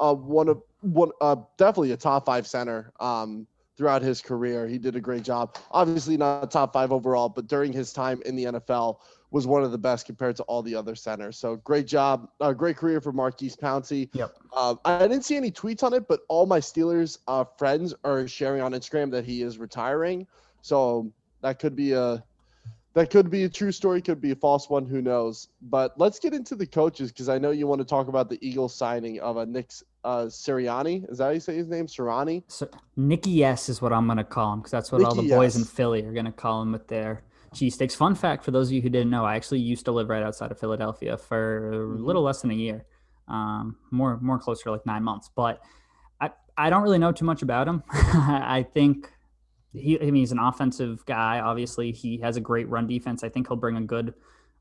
Uh, one of one, uh, definitely a top five center. Um, throughout his career, he did a great job. Obviously, not top five overall, but during his time in the NFL, was one of the best compared to all the other centers. So great job, uh, great career for Maurkice Pouncey. Yep. Um, I didn't see any tweets on it, but all my Steelers uh, friends are sharing on Instagram that he is retiring. So that could be a that could be a true story, could be a false one. Who knows? But let's get into the coaches because I know you want to talk about the Eagles signing of a Nick uh, Sirianni. Is that how you say his name? Sirianni. So Nicky S is what I'm gonna call him because that's what all the Nicky boys in Philly are gonna call him with their cheesesteaks. Fun fact for those of you who didn't know, I actually used to live right outside of Philadelphia for a Mhm. little less than a year, um, more more closer like nine months. But I I don't really know too much about him. I think he I mean he's an offensive guy. Obviously, he has a great run defense. I think he'll bring a good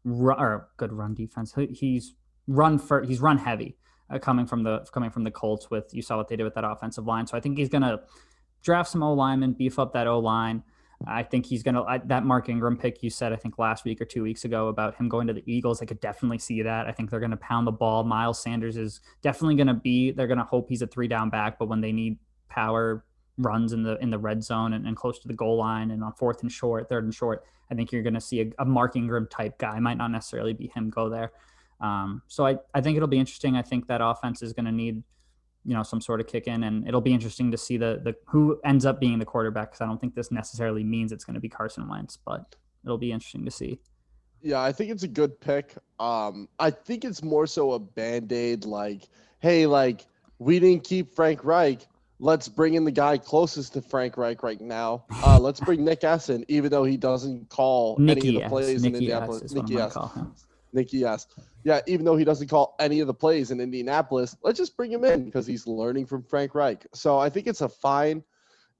run or good run defense. He's run for he's run heavy uh, coming from the coming from the Colts with you saw what they did with that offensive line. So I think he's gonna draft some O linemen, beef up that O line. I think he's gonna that Mark Ingram pick you said I think last week or two weeks ago about him going to the Eagles. I could definitely see that. I think they're gonna pound the ball. Miles Sanders is definitely gonna be. They're gonna hope he's a three down back, but when they need power runs in the in the red zone and, and close to the goal line and on fourth and short, third and short, I think you're gonna see a, a Mark Ingram type guy. Might not necessarily be him go there. Um, so I, I think it'll be interesting. I think that offense is going to need, you know, some sort of kick in, and it'll be interesting to see the the who ends up being the quarterback. Because I don't think this necessarily means it's going to be Carson Wentz, but it'll be interesting to see. Yeah, I think it's a good pick. Um, I think it's more so a band aid. Like, hey, like we didn't keep Frank Reich. Let's bring in the guy closest to Frank Reich right now. Uh, let's bring Nick Essen, even though he doesn't call any of Nicky the S. plays in Nicky S Indianapolis. is what I'm Nicky going Nicky yes. Yeah, even though he doesn't call any of the plays in Indianapolis, let's just bring him in because he's learning from Frank Reich. So I think it's a fine,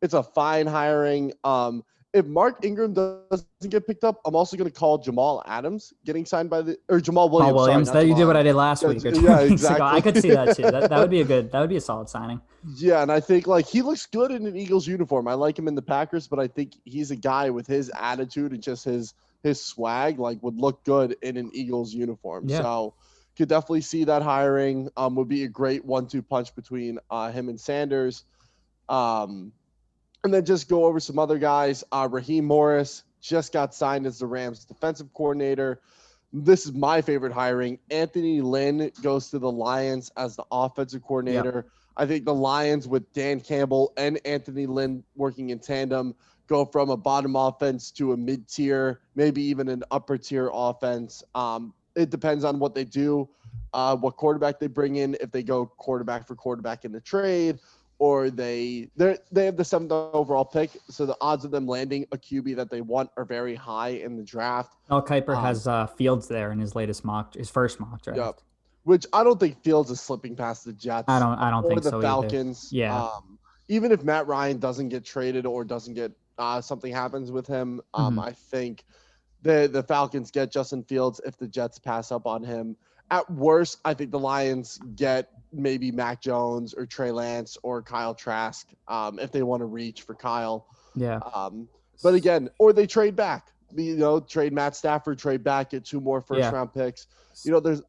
it's a fine hiring. Um, if Mark Ingram doesn't get picked up, I'm also going to call Jamal Adams getting signed by the or Jamaal Williams. Paul Williams. not that you did what I did last Yeah, week yeah, exactly. I could see that too. That, that would be a good. That would be a solid signing. Yeah, and I think like he looks good in an Eagles uniform. I like him in the Packers, but I think he's a guy with his attitude and just his his swag like would look good in an Eagles uniform. Yeah. So could definitely see that hiring. Um, would be a great one-two punch between uh, him and Sanders. Um, and then just go over some other guys. Uh, Raheem Morris just got signed as the Rams defensive coordinator. This is my favorite hiring. Anthony Lynn goes to the Lions as the offensive coordinator. I think the Lions with Dan Campbell and Anthony Lynn working in tandem go from a bottom offense to a mid tier, maybe even an upper tier offense. Um, it depends on what they do, uh, what quarterback they bring in, if they go quarterback for quarterback in the trade, or they they they have the seventh overall pick, so the odds of them landing a QB that they want are very high in the draft. Mel Kiper Um, has uh, Fields there in his latest mock, his first mock draft. Yep. Which I don't think Fields is slipping past the Jets. I don't. I don't or think the so either. Falcons. Yeah. Um, even if Matt Ryan doesn't get traded or doesn't get uh, something happens with him, um, Mhm. I think the the Falcons get Justin Fields if the Jets pass up on him. At worst, I think the Lions get maybe Mac Jones or Trey Lance or Kyle Trask um, if they want to reach for Kyle. Yeah. Um, but again, or they trade back. You know, trade Matt Stafford, trade back, get two more first Yeah. round picks. You know, there's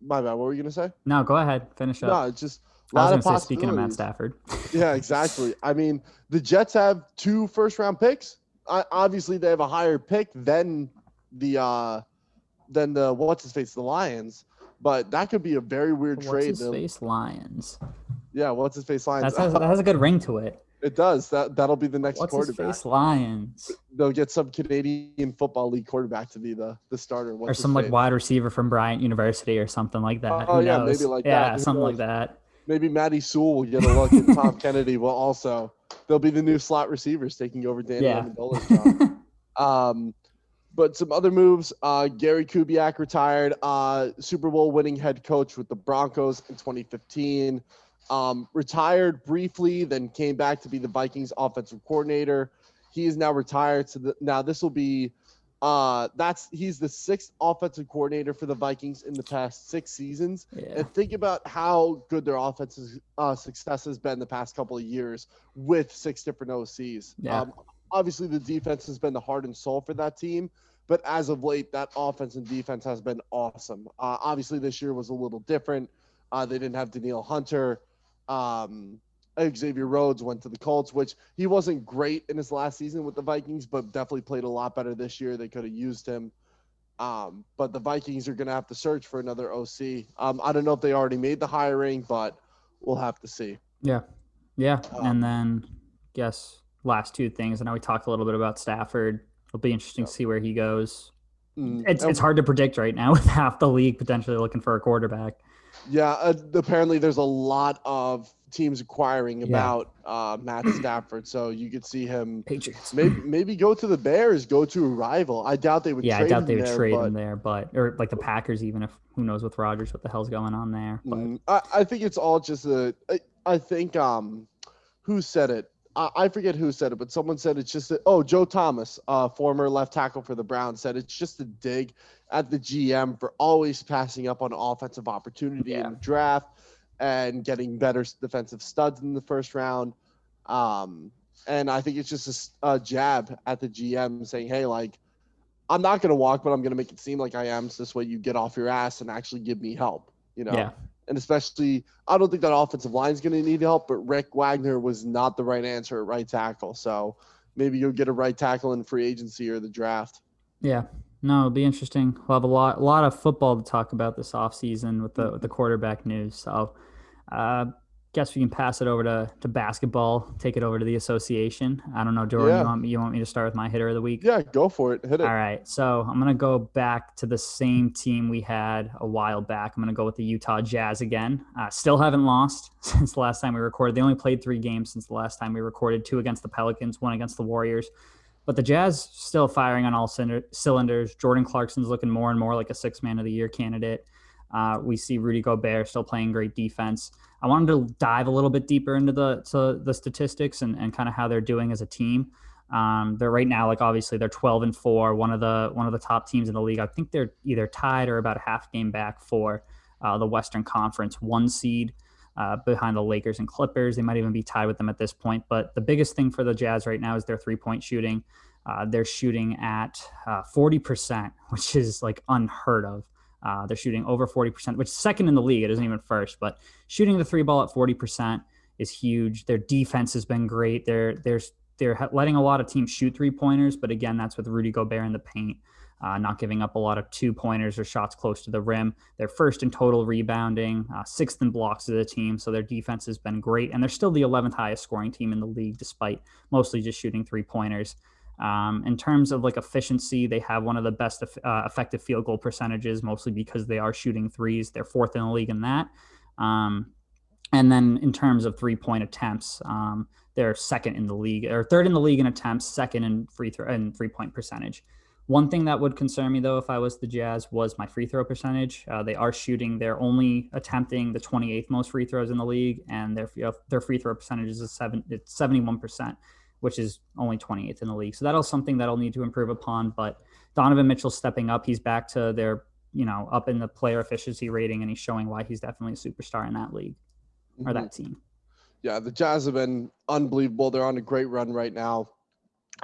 my bad. What were you gonna say? No, go ahead. Finish up. No, just a I was lot of going to say, speaking of Matt. Stafford. Yeah, exactly. I mean, the Jets have two first round picks. I, obviously, they have a higher pick than the uh than the what's his face the Lions, but that could be a very weird What's trade. his They'll- face? Lions. Yeah, what's his face Lions? Has, that has a good ring to it. it does. That that'll be the next What's his face? Lions. They'll get some Canadian football league quarterback to be the the starter. What's or some like wide receiver from Bryant University or something like that. Oh, Who yeah, knows? maybe like yeah, that. Something like that. Maybe Matty Sewell will get a look, and Tom Kennedy will also. They'll be the new slot receivers taking over Danny Yeah. Amendola's job. Um, but some other moves. Uh, Gary Kubiak retired. Uh, Super Bowl winning head coach with the Broncos in 2015. Um, retired briefly, then came back to be the Vikings offensive coordinator. He is now retired. So the, now this will be. Uh, that's he's the sixth offensive coordinator for the Vikings in the past six seasons. yeah. And think about how good their offense's uh, success has been the past couple of years with six different OCs. Yeah. Um, obviously, the defense has been the heart and soul for that team, But as of late, that offense and defense has been awesome. Uh, obviously, this year was a little different. Uh, they didn't have Danielle Hunter. Um, Xavier Rhodes went to the Colts, which he wasn't great in his last season with the Vikings, but definitely played a lot better this year. They could have used him. Um, but the Vikings are going to have to search for another OC. Um, I don't know if they already made the hiring, but we'll have to see. Yeah. Yeah. Um, and then, guess last two things. I know we talked a little bit about Stafford. It'll be interesting to see where he goes. Mm, It's, it's hard to predict right now with half the league potentially looking for a quarterback. Yeah, uh, apparently there's a lot of teams inquiring Yeah. about uh, Matt Stafford, so you could see him Patriots. maybe maybe go to the Bears, go to a rival. I doubt they would. Yeah, I trade doubt him they would there, trade but, him there, but or like the Packers, even if who knows with Rodgers, what the hell's going on there. But Mm, I, I think it's all just a. I, I think um, who said it? I, I forget who said it, but someone said it's just a, oh Joe Thomas, uh, former left tackle for the Browns, said it's just a dig at the GM for always passing up on offensive opportunity Yeah. in the draft and getting better defensive studs in the first round. Um, and I think it's just a jab at the GM saying, hey, like. I'm not gonna walk, but I'm gonna make it seem like I am. So this way, you get off your ass and actually give me help. You know, yeah, and especially I don't think that offensive line is going to need help, but Rick Wagner was not the right answer at right tackle. So maybe you'll get a right tackle in free agency or the draft. yeah. No, it'll be interesting. We'll have a lot, a lot of football to talk about this offseason with the with the quarterback news. So, uh, guess we can pass it over to to basketball. Take it over to the association. I don't know, Jordan. Yeah. You want me? You want me to start with my hitter of the week? Yeah, go for it. Hit it. All right. So I'm going to go back to the same team we had a while back. I'm going to go with the Utah Jazz again. Uh, still haven't lost since the last time we recorded. They only played three games since the last time we recorded two against the Pelicans, one against the Warriors. But the Jazz still firing on all cylinder- cylinders. Jordan Clarkson's looking more and more like a six man of the year candidate. Uh, we see Rudy Gobert still playing great defense. I wanted to dive a little bit deeper into the to the statistics and, and kind of how they're doing as a team. Um, they're right now, like obviously they're 12 and four, one of the one of the top teams in the league. I think they're either tied or about a half game back for uh, the Western Conference one seed uh, behind the Lakers and Clippers. They might even be tied with them at this point. But the biggest thing for the Jazz right now is their three point shooting. Uh, they're shooting at uh, 40%, which is like unheard of. Uh, they're shooting over 40%, which is second in the league. It isn't even first, but shooting the three ball at 40% is huge. Their defense has been great. They're they're they're letting a lot of teams shoot three pointers, but again, that's with Rudy Gobert in the paint, uh, not giving up a lot of two pointers or shots close to the rim. They're first in total rebounding, uh, sixth in blocks as a team, so their defense has been great, and they're still the 11th highest scoring team in the league, despite mostly just shooting three pointers. Um, in terms of like efficiency, they have one of the best uh, effective field goal percentages, mostly because they are shooting threes. They're fourth in the league in that. Um, and then in terms of three point attempts, um, they're second in the league or third in the league in attempts, second in free throw and three point percentage. One thing that would concern me though, if I was the Jazz, was my free throw percentage. Uh, they are shooting; they're only attempting the 28th most free throws in the league, and their their free throw percentage is seven, it's 71 percent, which is only 28th in the league. So that'll something that'll need to improve upon. But Donovan Mitchell stepping up, he's back to their you know up in the player efficiency rating, and he's showing why he's definitely a superstar in that league or Mhm. that team. Yeah, the Jazz have been unbelievable. They're on a great run right now.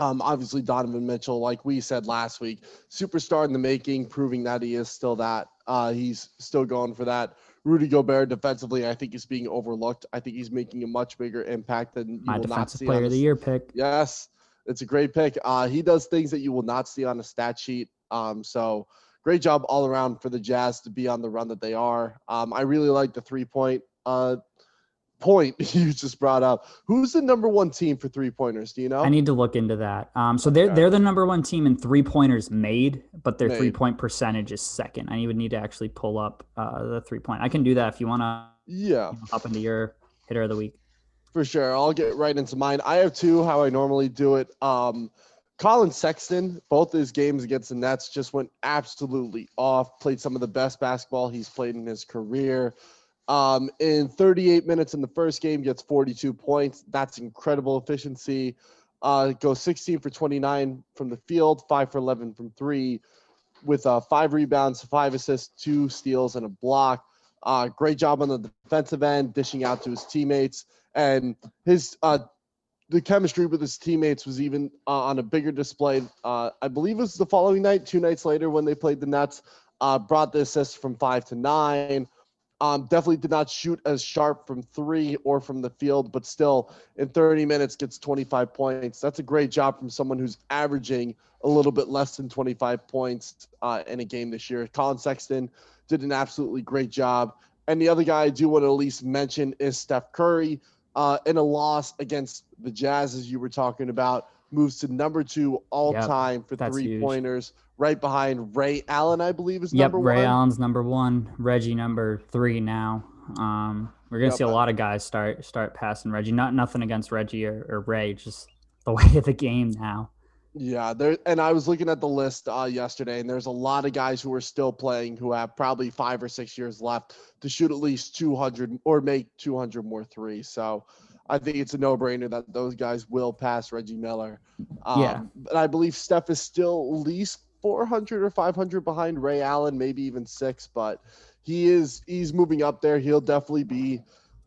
Um, obviously, Donovan Mitchell, like we said last week, superstar in the making, proving that he is still that. Uh, he's still going for that. Rudy Gobert defensively, I think is being overlooked. I think he's making a much bigger impact than you My will not see player of the year pick. Yes, it's a great pick. Uh, he does things that you will not see on a stat sheet. Um, so great job all around for the Jazz to be on the run that they are. Um, I really like the three point uh, point you just brought up. Who's the number one team for three pointers? Do you know? I need to look into that. Um, so they're Okay. they're the number one team in three pointers made, but their Made. three point percentage is second. I would need to actually pull up uh, the three point. I can do that if you want to yeah, hop into your hitter of the week. for sure. I'll get right into mine. I have two. How I normally do it. Um, Collin Sexton, both his games against the Nets just went absolutely off. Played some of the best basketball he's played in his career. Um, in 38 minutes in the first game, gets 42 points. That's incredible efficiency. Uh, goes 16 for 29 from the field, five for 11 from three, with uh, five rebounds, five assists, two steals, and a block. Uh, great job on the defensive end, dishing out to his teammates, and his uh, the chemistry with his teammates was even uh, on a bigger display. Uh, I believe it was the following night, two nights later when they played the Nets. Uh, brought the assists from five to nine. Um, definitely did not shoot as sharp from three or from the field, but still in 30 minutes gets 25 points. That's a great job from someone who's averaging a little bit less than 25 points uh, in a game this year. Collin Sexton did an absolutely great job. And the other guy I do want to at least mention is Steph Curry. Uh, in a loss against the Jazz, as you were talking about, moves to number two all Yep, time for three huge. pointers, right behind Ray Allen, I believe is Yep, number Ray one. Ray Allen's number one, Reggie number three now. Um, we're gonna Yep. see a lot of guys start start passing Reggie. Not nothing against Reggie or, or Ray, just the way of the game now. Yeah, there and I was looking at the list uh, yesterday, and there's a lot of guys who are still playing who have probably five or six years left to shoot at least 200 or make 200 more threes. So I think it's a no-brainer that those guys will pass Reggie Miller. Um, Yeah. But I believe Steph is still at least 400 or 500 behind Ray Allen, maybe even six. But he is he's moving up there. He'll definitely be.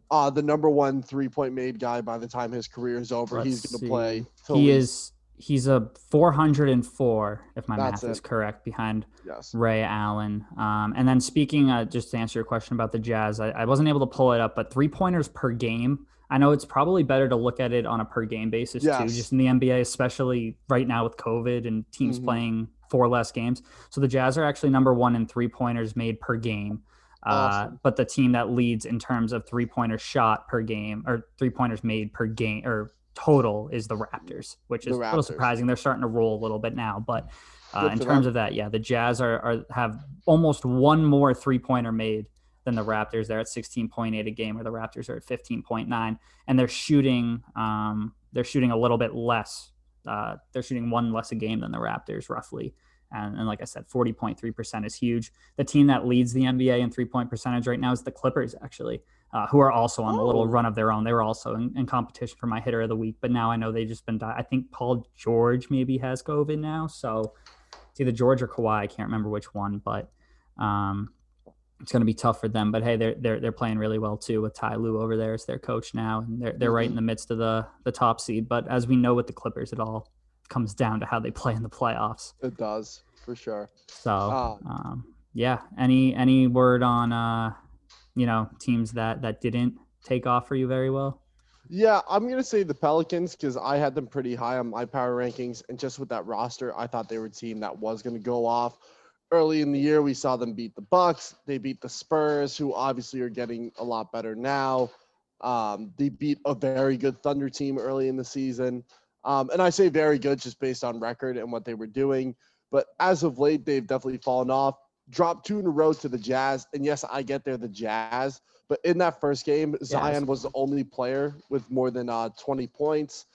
Uh, the number one three-point made guy by the time his career is over. he's Let's going to play. He is he's a 404 if my That's math is correct behind Yes. Ray Allen. Um, and then speaking, uh, just to answer your question about the Jazz, I, I wasn't able to pull it up, but three pointers per game. I know it's probably better to look at it on a per game basis too, Yes. just in the NBA, especially right now with COVID and teams Mhm. playing four less games. So the Jazz are actually number one in three pointers made per game. Uh, Awesome. but the team that leads in terms of three pointer shot per game or three pointers made per game or total is the Raptors, which is a little surprising. They're starting to roll a little bit now, but uh, in terms them. of that, yeah, the Jazz are, are have almost one more three pointer made than the Raptors. They're at 16.8 a game, where the Raptors are at 15.9, and they're shooting um, they're shooting a little bit less. Uh, they're shooting one less a game than the Raptors, roughly. And, and like I said, 40.3% is huge. The team that leads the NBA in three point percentage right now is the Clippers, actually, uh, who are also on a little Oh. run of their own. They were also in, in competition for my hitter of the week, but now I know they've just been. Di- I think Paul George maybe has COVID now, so it's either George or Kawhi. I can't remember which one, but um, it's going to be tough for them. But hey, they're they're they're playing really well too with Ty Lue over there as their coach now, and they're they're right in the midst of the the top seed. But as we know with the Clippers, it all comes down to how they play in the playoffs. It does for sure. So Ah. um, yeah, any any word on uh, you know teams that that didn't take off for you very well? Yeah, I'm gonna say the Pelicans because I had them pretty high on my power rankings, and just with that roster, I thought they were a team that was gonna go off. Early in the year, we saw them beat the Bucks. They beat the Spurs, who obviously are getting a lot better now. Um, they beat a very good Thunder team early in the season, um, and I say very good just based on record and what they were doing. But as of late, they've definitely fallen off. Dropped two in a row to the Jazz, and yes, I get they're the Jazz, but in that first game, Zion was the only player with more than uh, 20 points.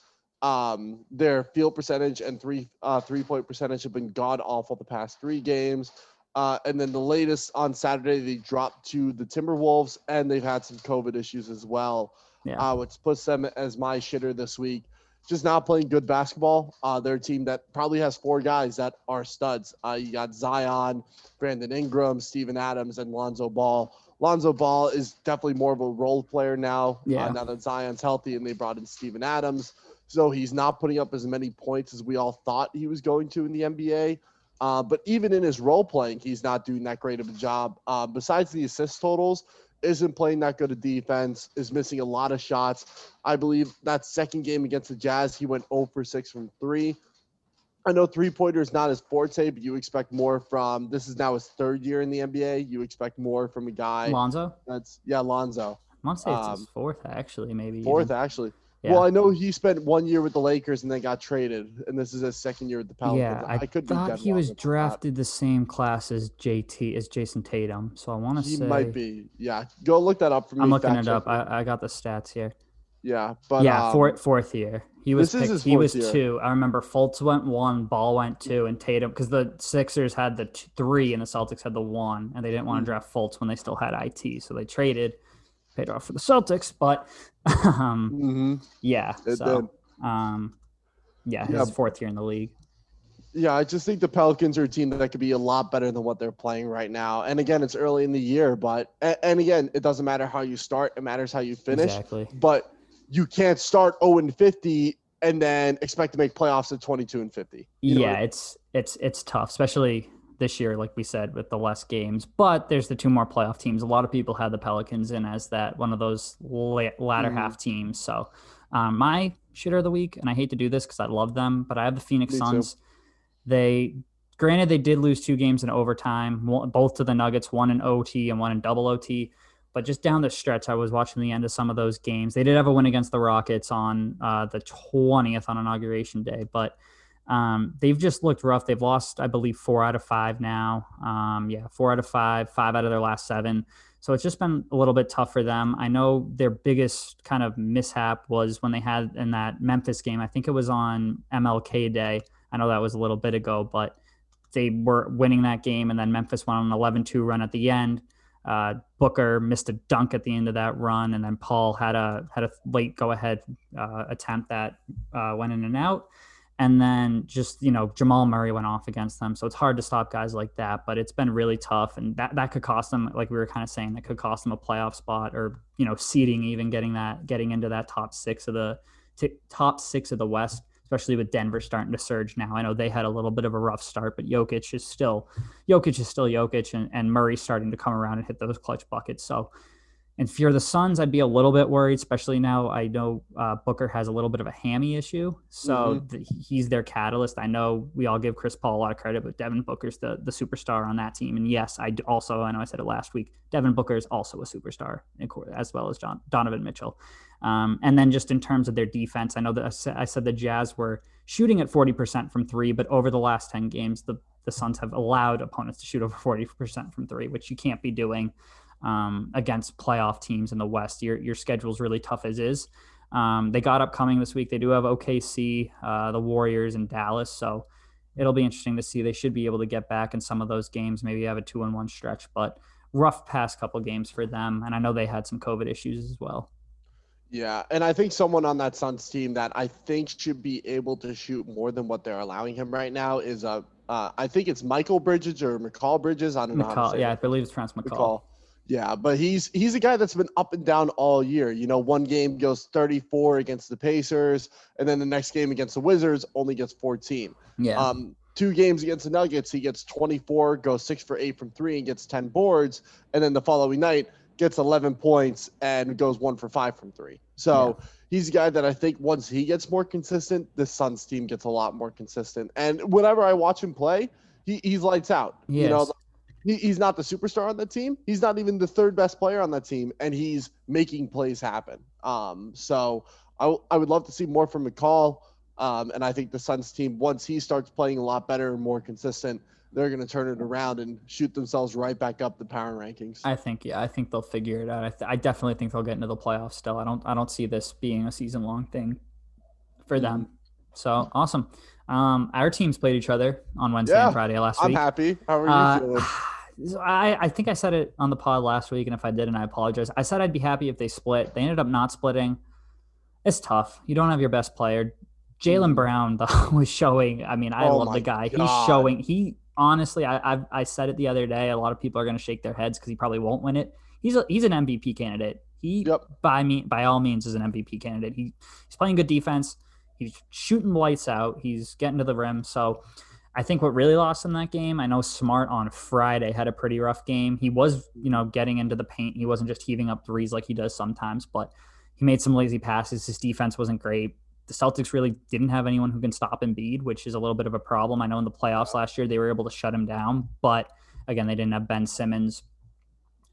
Um, their field percentage and three uh, three point percentage have been god awful the past three games. Uh, and then the latest on Saturday, they dropped to the Timberwolves, and they've had some COVID issues as well, Yeah. uh, which puts them as my shitter this week. Just not playing good basketball. Uh, they're a team that probably has four guys that are studs. Uh, you got Zion, Brandon Ingram, Steven Adams, and Lonzo Ball. Lonzo Ball is definitely more of a role player now. Yeah. Uh, now that Zion's healthy and they brought in Steven Adams. So he's not putting up as many points as we all thought he was going to in the NBA. Uh, but even in his role playing, he's not doing that great of a job. Uh, besides the assist totals, isn't playing that good of defense, is missing a lot of shots. I believe that second game against the Jazz, he went 0 for 6 from three. I know three pointer is not his forte, but you expect more from this is now his third year in the NBA. You expect more from a guy Lonzo, that's yeah, Lonzo. I want to say it's Um, his fourth actually, maybe Fourth, even. actually. Yeah. Well, I know he spent one year with the Lakers and then got traded, and this is his second year with the Pelicans. Yeah, I, could thought he was drafted the same class as JT as Jayson Tatum. So I want to say He might be. Yeah, go look that up for me. I'm looking it up. I, I got the stats here. yeah, but yeah, um, fourth fourth year. He was picked, he was year. two. I remember Fultz went one, Ball went two, and Tatum because the Sixers had the three and the Celtics had the one, and they didn't want to draft Fultz when they still had IT, so they traded, paid off for the Celtics. But um, mhm. yeah, It so um, yeah, his Yeah. fourth year in the league. Yeah, I just think the Pelicans are a team that could be a lot better than what they're playing right now. And again, it's early in the year, but and again, it doesn't matter how you start; it matters how you finish. Exactly. But you can't start 0 and 50 and then expect to make playoffs at 22 and 50. You yeah, it's it's it's tough, especially this year, like we said, with the less games. But there's the two more playoff teams. A lot of people had the Pelicans in as that one of those latter mm. half teams. So um, my shooter of the week, and I hate to do this because I love them, but I have the Phoenix Me Suns. Too. They granted they did lose two games in overtime, both to the Nuggets, one in OT and one in double OT. But just down the stretch, I was watching the end of some of those games. They did have a win against the Rockets on uh, the 20th on inauguration day, but um, they've just looked rough. They've lost, I believe, four out of five now. Um, yeah, four out of five, five out of their last seven. So it's just been a little bit tough for them. I know their biggest kind of mishap was when they had in that Memphis game. I think it was on MLK Day. I know that was a little bit ago, but they were winning that game, and then Memphis went on an 11 2 run at the end. Uh, Booker missed a dunk at the end of that run, and then Paul had a had a late go ahead uh, attempt that uh, went in and out. And then just you know Jamal Murray went off against them, so it's hard to stop guys like that. But it's been really tough, and that that could cost them, like we were kind of saying, that could cost them a playoff spot or you know seeding, even getting that getting into that top six of the t- top six of the West especially with Denver starting to surge now. I know they had a little bit of a rough start, but Jokic is still Jokic is still Jokic, and, and Murray's starting to come around and hit those clutch buckets. So and if you're the Suns, I'd be a little bit worried, especially now I know uh, Booker has a little bit of a hammy issue. So mm-hmm. he's their catalyst. I know we all give Chris Paul a lot of credit, but Devin Booker's the, the superstar on that team. And yes, I also, I know I said it last week, Devin Booker is also a superstar, as well as John, Donovan Mitchell. Um, and then just in terms of their defense, I know that I said the Jazz were shooting at 40% from three, but over the last 10 games, the, the Suns have allowed opponents to shoot over 40% from three, which you can't be doing um, against playoff teams in the West. Your your schedule is really tough as is. Um, they got upcoming this week. They do have OKC, uh, the Warriors, and Dallas. So it'll be interesting to see. They should be able to get back in some of those games. Maybe have a two and one stretch, but rough past couple games for them. And I know they had some COVID issues as well. Yeah, and I think someone on that Suns team that I think should be able to shoot more than what they're allowing him right now is uh, uh I think it's Michael Bridges or McCall Bridges. I don't McCall, know. yeah, it. I believe it's Trans McCall. McCall. Yeah, but he's he's a guy that's been up and down all year. You know, one game goes 34 against the Pacers, and then the next game against the Wizards only gets 14. Yeah. Um, two games against the Nuggets, he gets 24, goes six for eight from three, and gets 10 boards. And then the following night gets 11 points and goes one for five from three. So yeah. he's a guy that I think once he gets more consistent, the Suns team gets a lot more consistent. And whenever I watch him play, he, he's lights out. Yes. You know, he, he's not the superstar on that team. He's not even the third best player on that team, and he's making plays happen. Um, so I, I would love to see more from McCall. Um, and I think the Suns team, once he starts playing a lot better and more consistent, they're going to turn it around and shoot themselves right back up the power rankings. I think, yeah, I think they'll figure it out. I, th- I definitely think they'll get into the playoffs still. I don't, I don't see this being a season long thing for them. Mm-hmm. So awesome. Um, our teams played each other on Wednesday yeah, and Friday last I'm week. I'm happy. How are you uh, feeling? I, I think I said it on the pod last week, and if I didn't, I apologize. I said I'd be happy if they split. They ended up not splitting. It's tough. You don't have your best player. Jaylen mm. Brown though was showing. I mean, I oh love the guy. God. He's showing. He honestly, I I've, i said it the other day. A lot of people are going to shake their heads because he probably won't win it. He's a, he's an MVP candidate. He yep. by me by all means is an MVP candidate. He he's playing good defense. He's shooting lights out. He's getting to the rim. So I think what really lost in that game, I know Smart on Friday had a pretty rough game. He was, you know, getting into the paint. He wasn't just heaving up threes like he does sometimes, but he made some lazy passes. His defense wasn't great. The Celtics really didn't have anyone who can stop Embiid, which is a little bit of a problem. I know in the playoffs last year they were able to shut him down, but again, they didn't have Ben Simmons.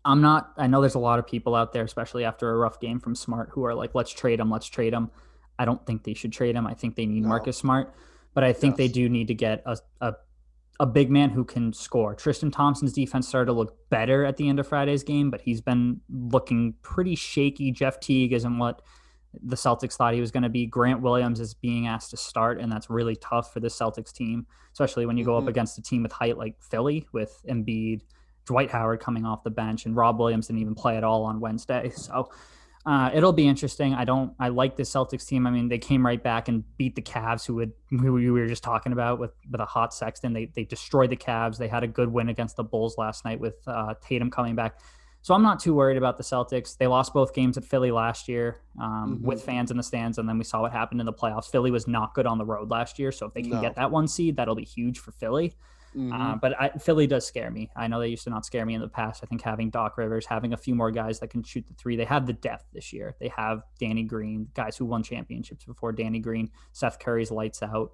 I'm not, I know there's a lot of people out there, especially after a rough game from Smart, who are like, let's trade him, let's trade him. I don't think they should trade him. I think they need no. Marcus Smart but I think yes. they do need to get a, a a big man who can score. Tristan Thompson's defense started to look better at the end of Friday's game, but he's been looking pretty shaky. Jeff Teague isn't what the Celtics thought he was going to be. Grant Williams is being asked to start, and that's really tough for the Celtics team, especially when you go mm-hmm. up against a team with height like Philly, with Embiid, Dwight Howard coming off the bench, and Rob Williams didn't even play at all on Wednesday. So uh, it'll be interesting. I don't. I like the Celtics team. I mean, they came right back and beat the Cavs, who would who we were just talking about with with a hot Sexton. They they destroyed the Cavs. They had a good win against the Bulls last night with uh, Tatum coming back. So I'm not too worried about the Celtics. They lost both games at Philly last year um, Mhm. with fans in the stands, and then we saw what happened in the playoffs. Philly was not good on the road last year, so if they can No. get that one seed, that'll be huge for Philly. Mhm. Uh, but I, Philly does scare me. I know they used to not scare me in the past. I think having Doc Rivers, having a few more guys that can shoot the three, they have the depth this year. They have Danny Green, guys who won championships before Danny Green, Seth Curry's lights out,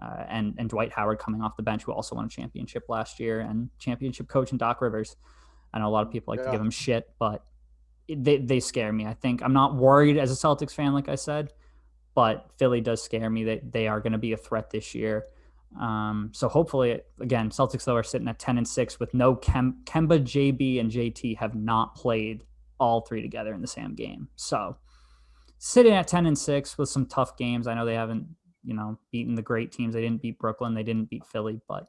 uh, and and Dwight Howard coming off the bench, who also won a championship last year, and championship coach and Doc Rivers. I know a lot of people like to give him shit, but it- they they scare me. I think I'm not worried as a Celtics fan, like I said, but Philly does scare me that they are going to be a threat this year. Um, so hopefully, again, Celtics though are sitting at ten and six with no Kem- Kemba, JB, and JT have not played all three together in the same game. So sitting at ten and six with some tough games. I know they haven't, you know, beaten the great teams. They didn't beat Brooklyn. They didn't beat Philly, but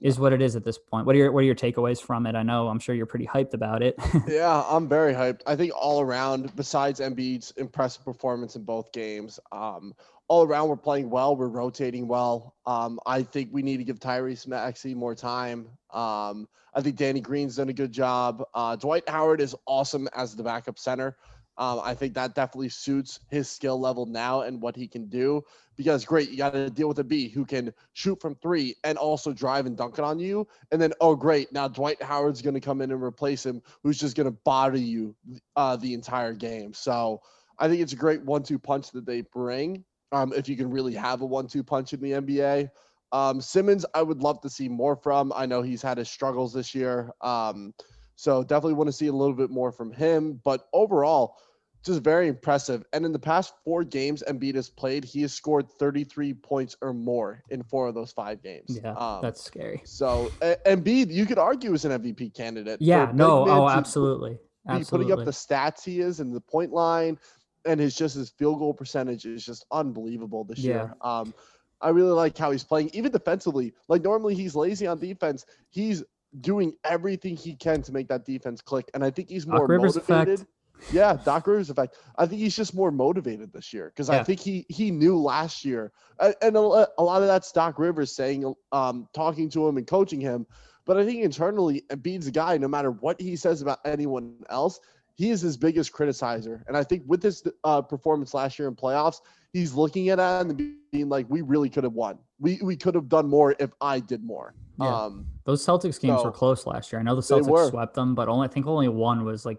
is what it is at this point. What are your What are your takeaways from it? I know I'm sure you're pretty hyped about it. Yeah, I'm very hyped. I think all around, besides Embiid's impressive performance in both games, um, all around we're playing well. We're rotating well. Um, I think we need to give Tyrese Maxey more time. Um, I think Danny Green's done a good job. Uh, Dwight Howard is awesome as the backup center. Um, I think that definitely suits his skill level now and what he can do. Because great, you got to deal with Embiid who can shoot from three and also drive and dunk it on you. And then, oh great, now Dwight Howard's going to come in and replace him, who's just going to bother you uh, the entire game. So I think it's a great one-two punch that they bring. Um, if you can really have a one-two punch in the NBA. Um, Simmons, I would love to see more from. I know he's had his struggles this year. Um, so definitely want to see a little bit more from him. But overall, just very impressive. And in the past four games Embiid has played, he has scored 33 points or more in four of those five games. yeah, Um, that's scary. so uh, Embiid, you could argue is an MVP candidate. Yeah, no, oh, absolutely, absolutely. putting up the stats he is and the point line, and his just his field goal percentage is just unbelievable this Yeah. year. Um, I really like how he's playing, even defensively. Like normally he's lazy on defense. He's doing everything he can to make that defense click, and I think he's more Rivers effect. motivated. Yeah, Doc Rivers effect. I think he's just more motivated this year because I think he he knew last year, and a, a lot of that's Doc Rivers saying, um, talking to him and coaching him. But I think internally, Embiid's a guy. No matter what he says about anyone else, he is his biggest criticizer. And I think with this uh, performance last year in playoffs, he's looking at it and being like, "We really could have won. We we could have done more if I did more." Yeah. Um, Those Celtics games So- were close last year. I know the Celtics swept them, but only I think only one was like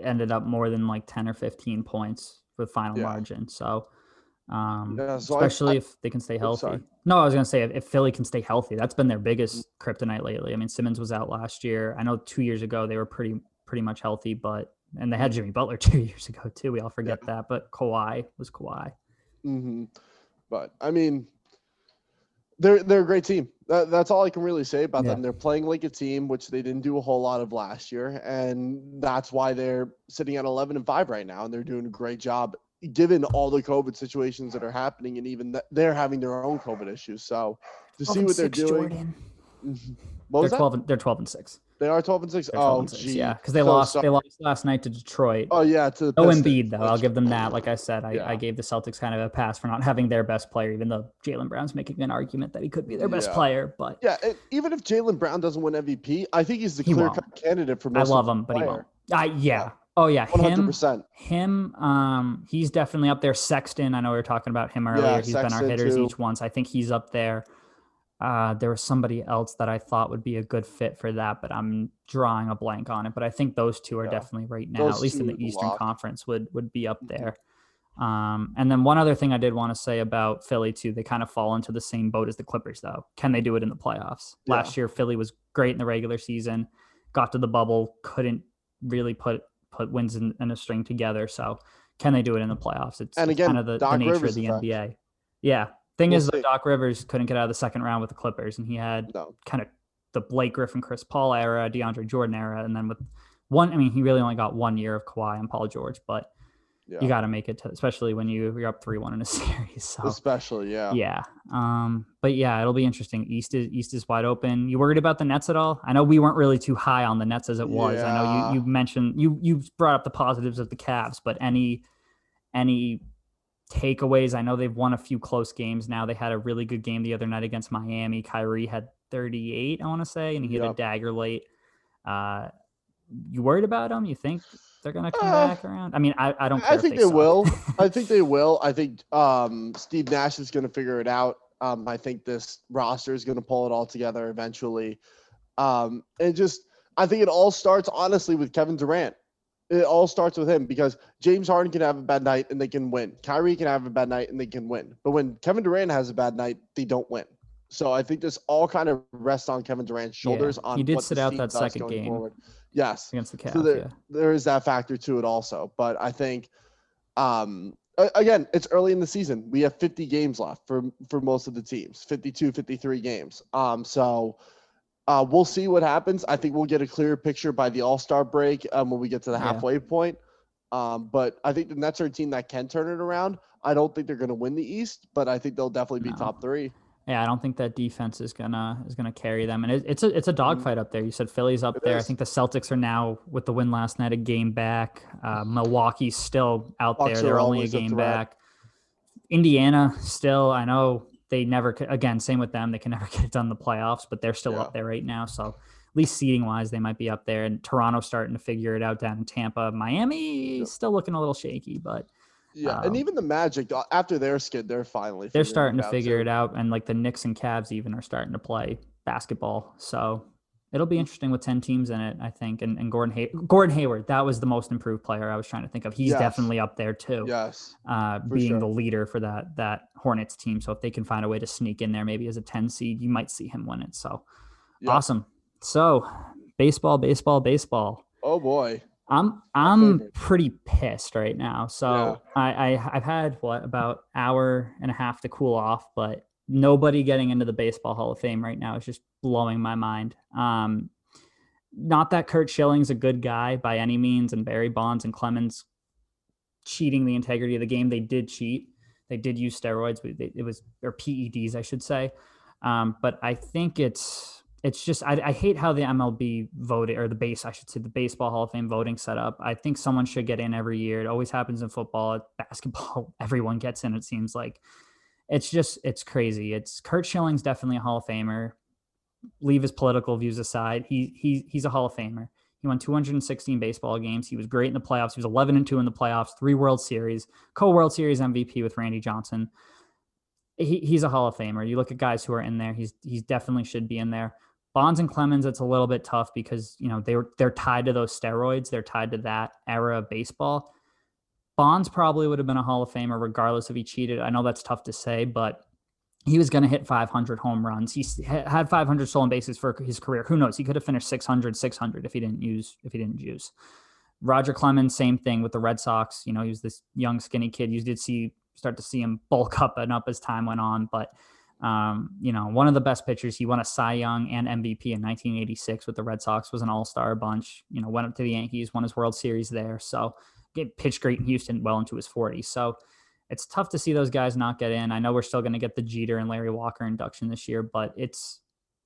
ended up more than like ten or fifteen points for final Yeah. margin. So, um, Yeah, so especially I- if they can stay healthy. No, I was gonna say if, if Philly can stay healthy, that's been their biggest Mm. kryptonite lately. I mean, Simmons was out last year. I know two years ago they were pretty pretty much healthy, but and they had Jimmy Butler two years ago too. We all forget that, but Kawhi was Kawhi. hmm But I mean, they're they're a great team. That, that's all I can really say about Yeah. them. They're playing like a team, which they didn't do a whole lot of last year, and that's why they're sitting at 11 and five right now, and they're doing a great job given all the COVID situations that are happening, and even that they're having their own COVID issues. So to see what they're doing. What They're was that? twelve. And, they're twelve and six. They are 12 and six. 12 Oh, and six. Yeah, because they So lost. They lost last night to Detroit. Oh yeah, to the No Pistons, Embiid though. I'll give them that. Like I said, I, Yeah. I gave the Celtics kind of a pass for not having their best player, even though Jaylen Brown's making an argument that he could be their best Yeah. player. But Yeah, even if Jaylen Brown doesn't win MVP, I think he's the He clear cut candidate for Most I love him, but he won't. I yeah. Yeah. Oh yeah, One hundred him. percent. Him. Um, he's definitely up there. Sexton. I know we were talking about him earlier. he's been our hitters too. each once. I think he's up there. Uh, there was somebody else that I thought would be a good fit for that, but I'm drawing a blank on it. But I think those two are Yeah. definitely right now, Those at least in the Eastern locked. Conference, would would be up Mhm. there. Um, and then one other thing I did want to say about Philly too, they kind of fall into the same boat as the Clippers, though. Can they do it in the playoffs? Yeah. Last year, Philly was great in the regular season, got to the bubble, couldn't really put put wins in, in a string together. So, can they do it in the playoffs? It's, And it's kind of the, the nature Rivers of the effect. NBA. Yeah. Thing We'll is, see. Doc Rivers couldn't get out of the second round with the Clippers, and he had No. kind of the Blake Griffin, Chris Paul era, DeAndre Jordan era, and then with one, I mean, he really only got one year of Kawhi and Paul George, but Yeah. you got to make it to, especially when you you're up three one in a series. So Especially, yeah. yeah, um, but yeah, it'll be interesting. East is East is wide open. You worried about the Nets at all? I know we weren't really too high on the Nets as it was. I know you you mentioned you you brought up the positives of the Cavs, but any any takeaways? I know they've won a few close games now. They had a really good game the other night against Miami. Kyrie had 38, I want to say, and he hit a dagger late. Uh, you worried about them? You think they're gonna come Uh, back around? I mean, I, I don't. I think they, suck. will. I think they will. I think um, Steve Nash is going to figure it out. Um, I think this roster is going to pull it all together eventually. Um, and just, I think it all starts honestly with Kevin Durant. It all starts with him because James Harden can have a bad night and they can win. Kyrie can have a bad night and they can win. But when Kevin Durant has a bad night, they don't win. So I think this all kind of rests on Kevin Durant's shoulders. Yeah, on he did sit out that second game. Forward. Yes against the Cavs. so there, yeah. there is that factor to it also but i think um again it's early in the season we have 50 games left for for most of the teams 52 53 games um so uh we'll see what happens i think we'll get a clearer picture by the all-star break um when we get to the Yeah. halfway point um but i think the nets are a team that can turn it around i don't think they're going to win the east but i think they'll definitely be No. top three Yeah, I don't think that defense is gonna is gonna carry them, and it, it's a it's a dogfight up there. You said Philly's up Mm-hmm. It there. I think the Celtics are now with the win last night a game back. Uh, Milwaukee's still out Bucks there; they're only a game back. Indiana still, I know they never c- again same with them. They can never get it done in the playoffs, but they're still Yeah. up there right now. So at least seating wise, they might be up there. And Toronto's starting to figure it out down in Tampa. Miami still looking a little shaky, but yeah and Um, even the magic uh, after their skid they're finally they're starting to figure too. it out and like the Knicks and Cavs even are starting to play basketball. So it'll be interesting with 10 teams in it, I think. And, and Gordon Hay- Gordon Hayward, that was the most improved player I was trying to think of. He's Yes. definitely up there too. yes Uh, being sure. the leader for that that Hornets team. So if they can find a way to sneak in there maybe as a 10 seed, you might see him win it. So Yeah. awesome. So baseball, baseball, baseball. oh boy I'm I'm pretty pissed right now. So Yeah. I, I I've had what about hour and a half to cool off, but nobody getting into the baseball Hall of Fame right now is just blowing my mind. Um, not that Curt Schilling's a good guy by any means, and Barry Bonds and Clemens cheating the integrity of the game. They did cheat. They did use steroids. It was or PEDs, I should say. Um, but I think it's it's just I, I hate how the MLB voted or the base I should say the Baseball Hall of Fame voting set up. I think someone should get in every year. It always happens in football, basketball. Everyone gets in. It seems like it's just it's crazy. It's Curt Schilling's definitely a Hall of Famer. Leave his political views aside. He he he's a Hall of Famer. He won 216 baseball games. He was great in the playoffs. He was 11 and 2 in the playoffs, three World Series, co World Series MVP with Randy Johnson. He, he's a Hall of Famer. You look at guys who are in there. He's he's definitely should be in there. Bonds and Clemens, it's a little bit tough because you know they were they're tied to those steroids. They're tied to that era of baseball. Bonds probably would have been a Hall of Famer regardless if he cheated. I know that's tough to say, but he was going to hit 500 home runs. He had 500 stolen bases for his career. Who knows? He could have finished 600, 600 if he didn't use if he didn't use. Roger Clemens, same thing with the Red Sox. You know, he was this young, skinny kid. You did see start to see him bulk up and up as time went on, but um, you know, one of the best pitchers. He won a Cy Young and MVP in 1986 with the Red Sox. Was an All Star bunch. You know, went up to the Yankees, won his World Series there. So, get pitched great in Houston, well into his 40s. So, it's tough to see those guys not get in. I know we're still going to get the Jeter and Larry Walker induction this year, but it's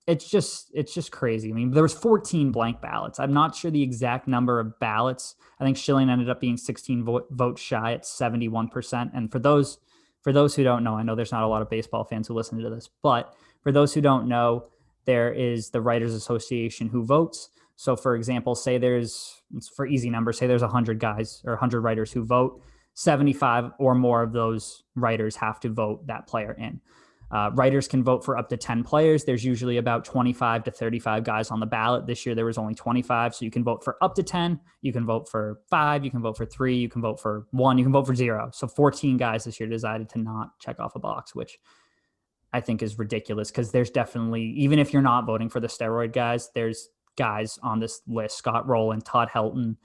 it's just it's just crazy. I mean, there was 14 blank ballots. I'm not sure the exact number of ballots. I think Schilling ended up being 16 vote, votes shy at 71%. And for those for those who don't know, I know there's not a lot of baseball fans who listen to this, but for those who don't know, there is the Writers Association who votes. So, for example, say there's for easy numbers, say there's 100 guys or 100 writers who vote. 75 or more of those writers have to vote that player in. Uh, writers can vote for up to 10 players. There's usually about 25 to 35 guys on the ballot. This year there was only 25, so you can vote for up to 10. You can vote for five. You can vote for three. You can vote for one. You can vote for zero. So 14 guys this year decided to not check off a box, which I think is ridiculous because there's definitely, even if you're not voting for the steroid guys, there's guys on this list Scott Rolen, Todd Helton,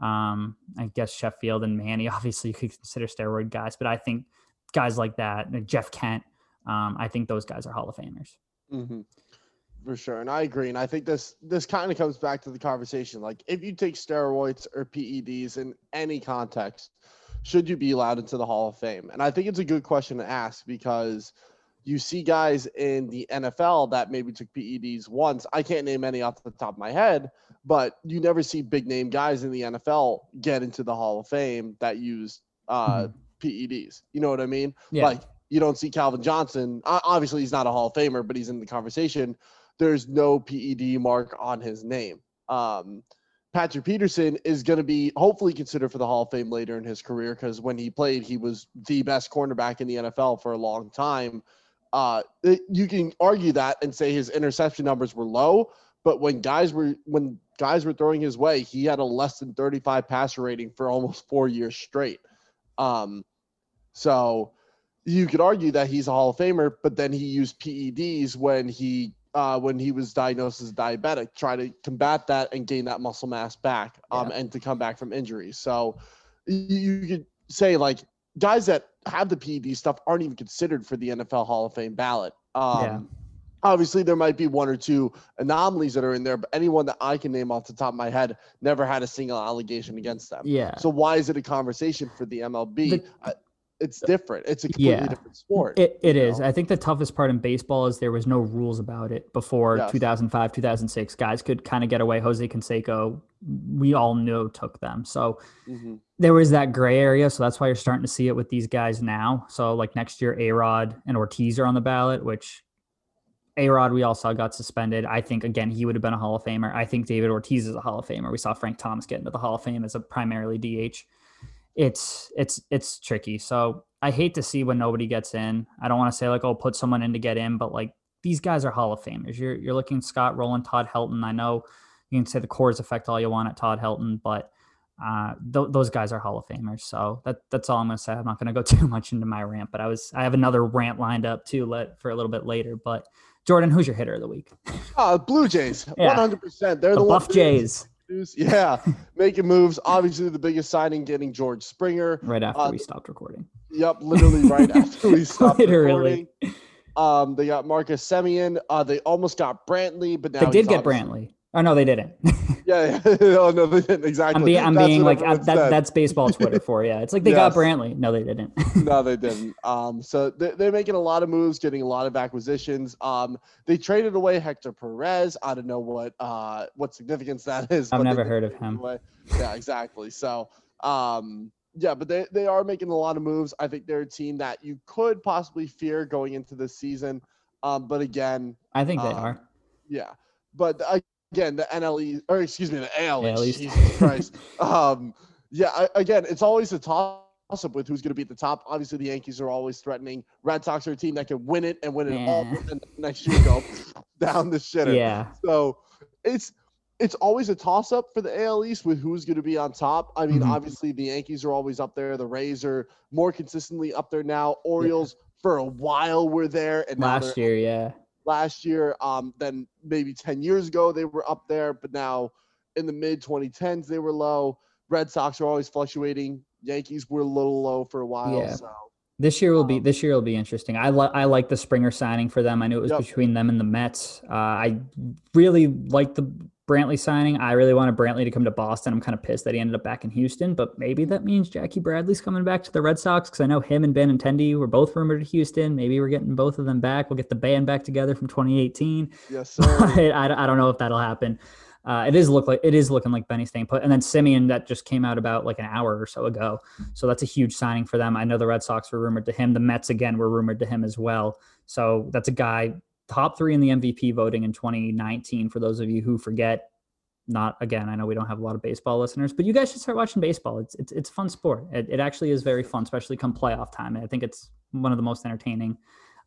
um, I guess Sheffield and Manny. Obviously, you could consider steroid guys, but I think guys like that, Jeff Kent, um, I think those guys are Hall of Famers. hmm For sure, and I agree. And I think this this kind of comes back to the conversation. Like, if you take steroids or PEDs in any context, should you be allowed into the Hall of Fame? And I think it's a good question to ask because you see guys in the NFL that maybe took PEDs once. I can't name any off the top of my head, but you never see big name guys in the NFL get into the Hall of Fame that use uh, PEDs. You know what I mean? Yeah. Like you don't see Calvin Johnson. Obviously, he's not a Hall of Famer, but he's in the conversation. There's no PED mark on his name. Um, Patrick Peterson is going to be hopefully considered for the Hall of Fame later in his career because when he played, he was the best cornerback in the NFL for a long time. Uh, you can argue that and say his interception numbers were low, but when guys were when guys were throwing his way, he had a less than 35 passer rating for almost four years straight. Um, so you could argue that he's a Hall of Famer, but then he used PEDs when he uh, when he was diagnosed as diabetic, try to combat that and gain that muscle mass back, um, yeah. and to come back from injuries. So you, you could say like guys that have the PED stuff aren't even considered for the NFL Hall of Fame ballot. Um, yeah. Obviously, there might be one or two anomalies that are in there, but anyone that I can name off the top of my head never had a single allegation against them. Yeah. So why is it a conversation for the MLB? The, it's different. It's a completely yeah, different sport. It, it is. Know? I think the toughest part in baseball is there was no rules about it before yes. 2005, 2006. Guys could kind of get away. Jose Canseco, we all know took them. So mm-hmm. there was that gray area. So that's why you're starting to see it with these guys now. So like next year, A Rod and Ortiz are on the ballot, which A Rod we all saw got suspended. I think again he would have been a Hall of Famer. I think David Ortiz is a Hall of Famer. We saw Frank Thomas get into the Hall of Fame as a primarily DH it's it's it's tricky. So I hate to see when nobody gets in. I don't want to say like, oh, put someone in to get in, but like these guys are Hall of Famers. You're you're looking Scott Rolen, Todd Helton. I know you can say the Coors effect all you want at Todd Helton, but uh, th- those guys are Hall of Famers. So that that's all I'm gonna say. I'm not gonna go too much into my rant, but I was I have another rant lined up too let for a little bit later. But Jordan, who's your hitter of the week? Uh, Blue Jays, 100%. They're the, the Buff Jays. Yeah, making moves. Obviously, the biggest signing getting George Springer right after uh, we stopped recording. Yep, literally right after we stopped literally. recording. Um, they got Marcus Semien. Uh, they almost got Brantley, but now they did get Brantley. Oh no, they didn't. yeah, yeah. oh no, they didn't exactly. I'm, be, I'm being like uh, that, that's baseball Twitter for you. It's like they yes. got Brantley. No, they didn't. no, they didn't. Um, so they, they're making a lot of moves, getting a lot of acquisitions. Um, they traded away Hector Perez. I don't know what uh what significance that is. I've never heard of him. Away. Yeah, exactly. So um, yeah, but they they are making a lot of moves. I think they're a team that you could possibly fear going into this season. Um, but again, I think they um, are. Yeah, but I, again, the NLE or excuse me, the AL. Yeah, Jesus Christ. Um, yeah, I, again, it's always a toss up with who's going to be at the top. Obviously, the Yankees are always threatening. Red Sox are a team that can win it and win it yeah. all, and next year go down the shitter. Yeah. So it's it's always a toss up for the AL East with who's going to be on top. I mean, mm-hmm. obviously the Yankees are always up there. The Rays are more consistently up there now. Orioles yeah. for a while were there, and last year, yeah, last year. Um, then maybe 10 years ago they were up there, but now in the mid 2010s they were low. Red Sox are always fluctuating. Yankees were a little low for a while. Yeah. So. This year will be um, this year will be interesting. I like I like the Springer signing for them. I knew it was yep. between them and the Mets. Uh, I really like the Brantley signing. I really wanted Brantley to come to Boston. I'm kind of pissed that he ended up back in Houston, but maybe that means Jackie Bradley's coming back to the Red Sox because I know him and Ben Benintendi were both rumored to Houston. Maybe we're getting both of them back. We'll get the band back together from 2018. Yes, sir. I, I don't know if that'll happen. Uh, it is look like it is looking like Benny staying put, and then Semien that just came out about like an hour or so ago. So that's a huge signing for them. I know the Red Sox were rumored to him. The Mets again were rumored to him as well. So that's a guy top three in the MVP voting in 2019. For those of you who forget, not again i know we don't have a lot of baseball listeners but you guys should start watching baseball. It's it's, it's a fun sport. It, it actually is very fun especially come playoff time. I think it's one of the most entertaining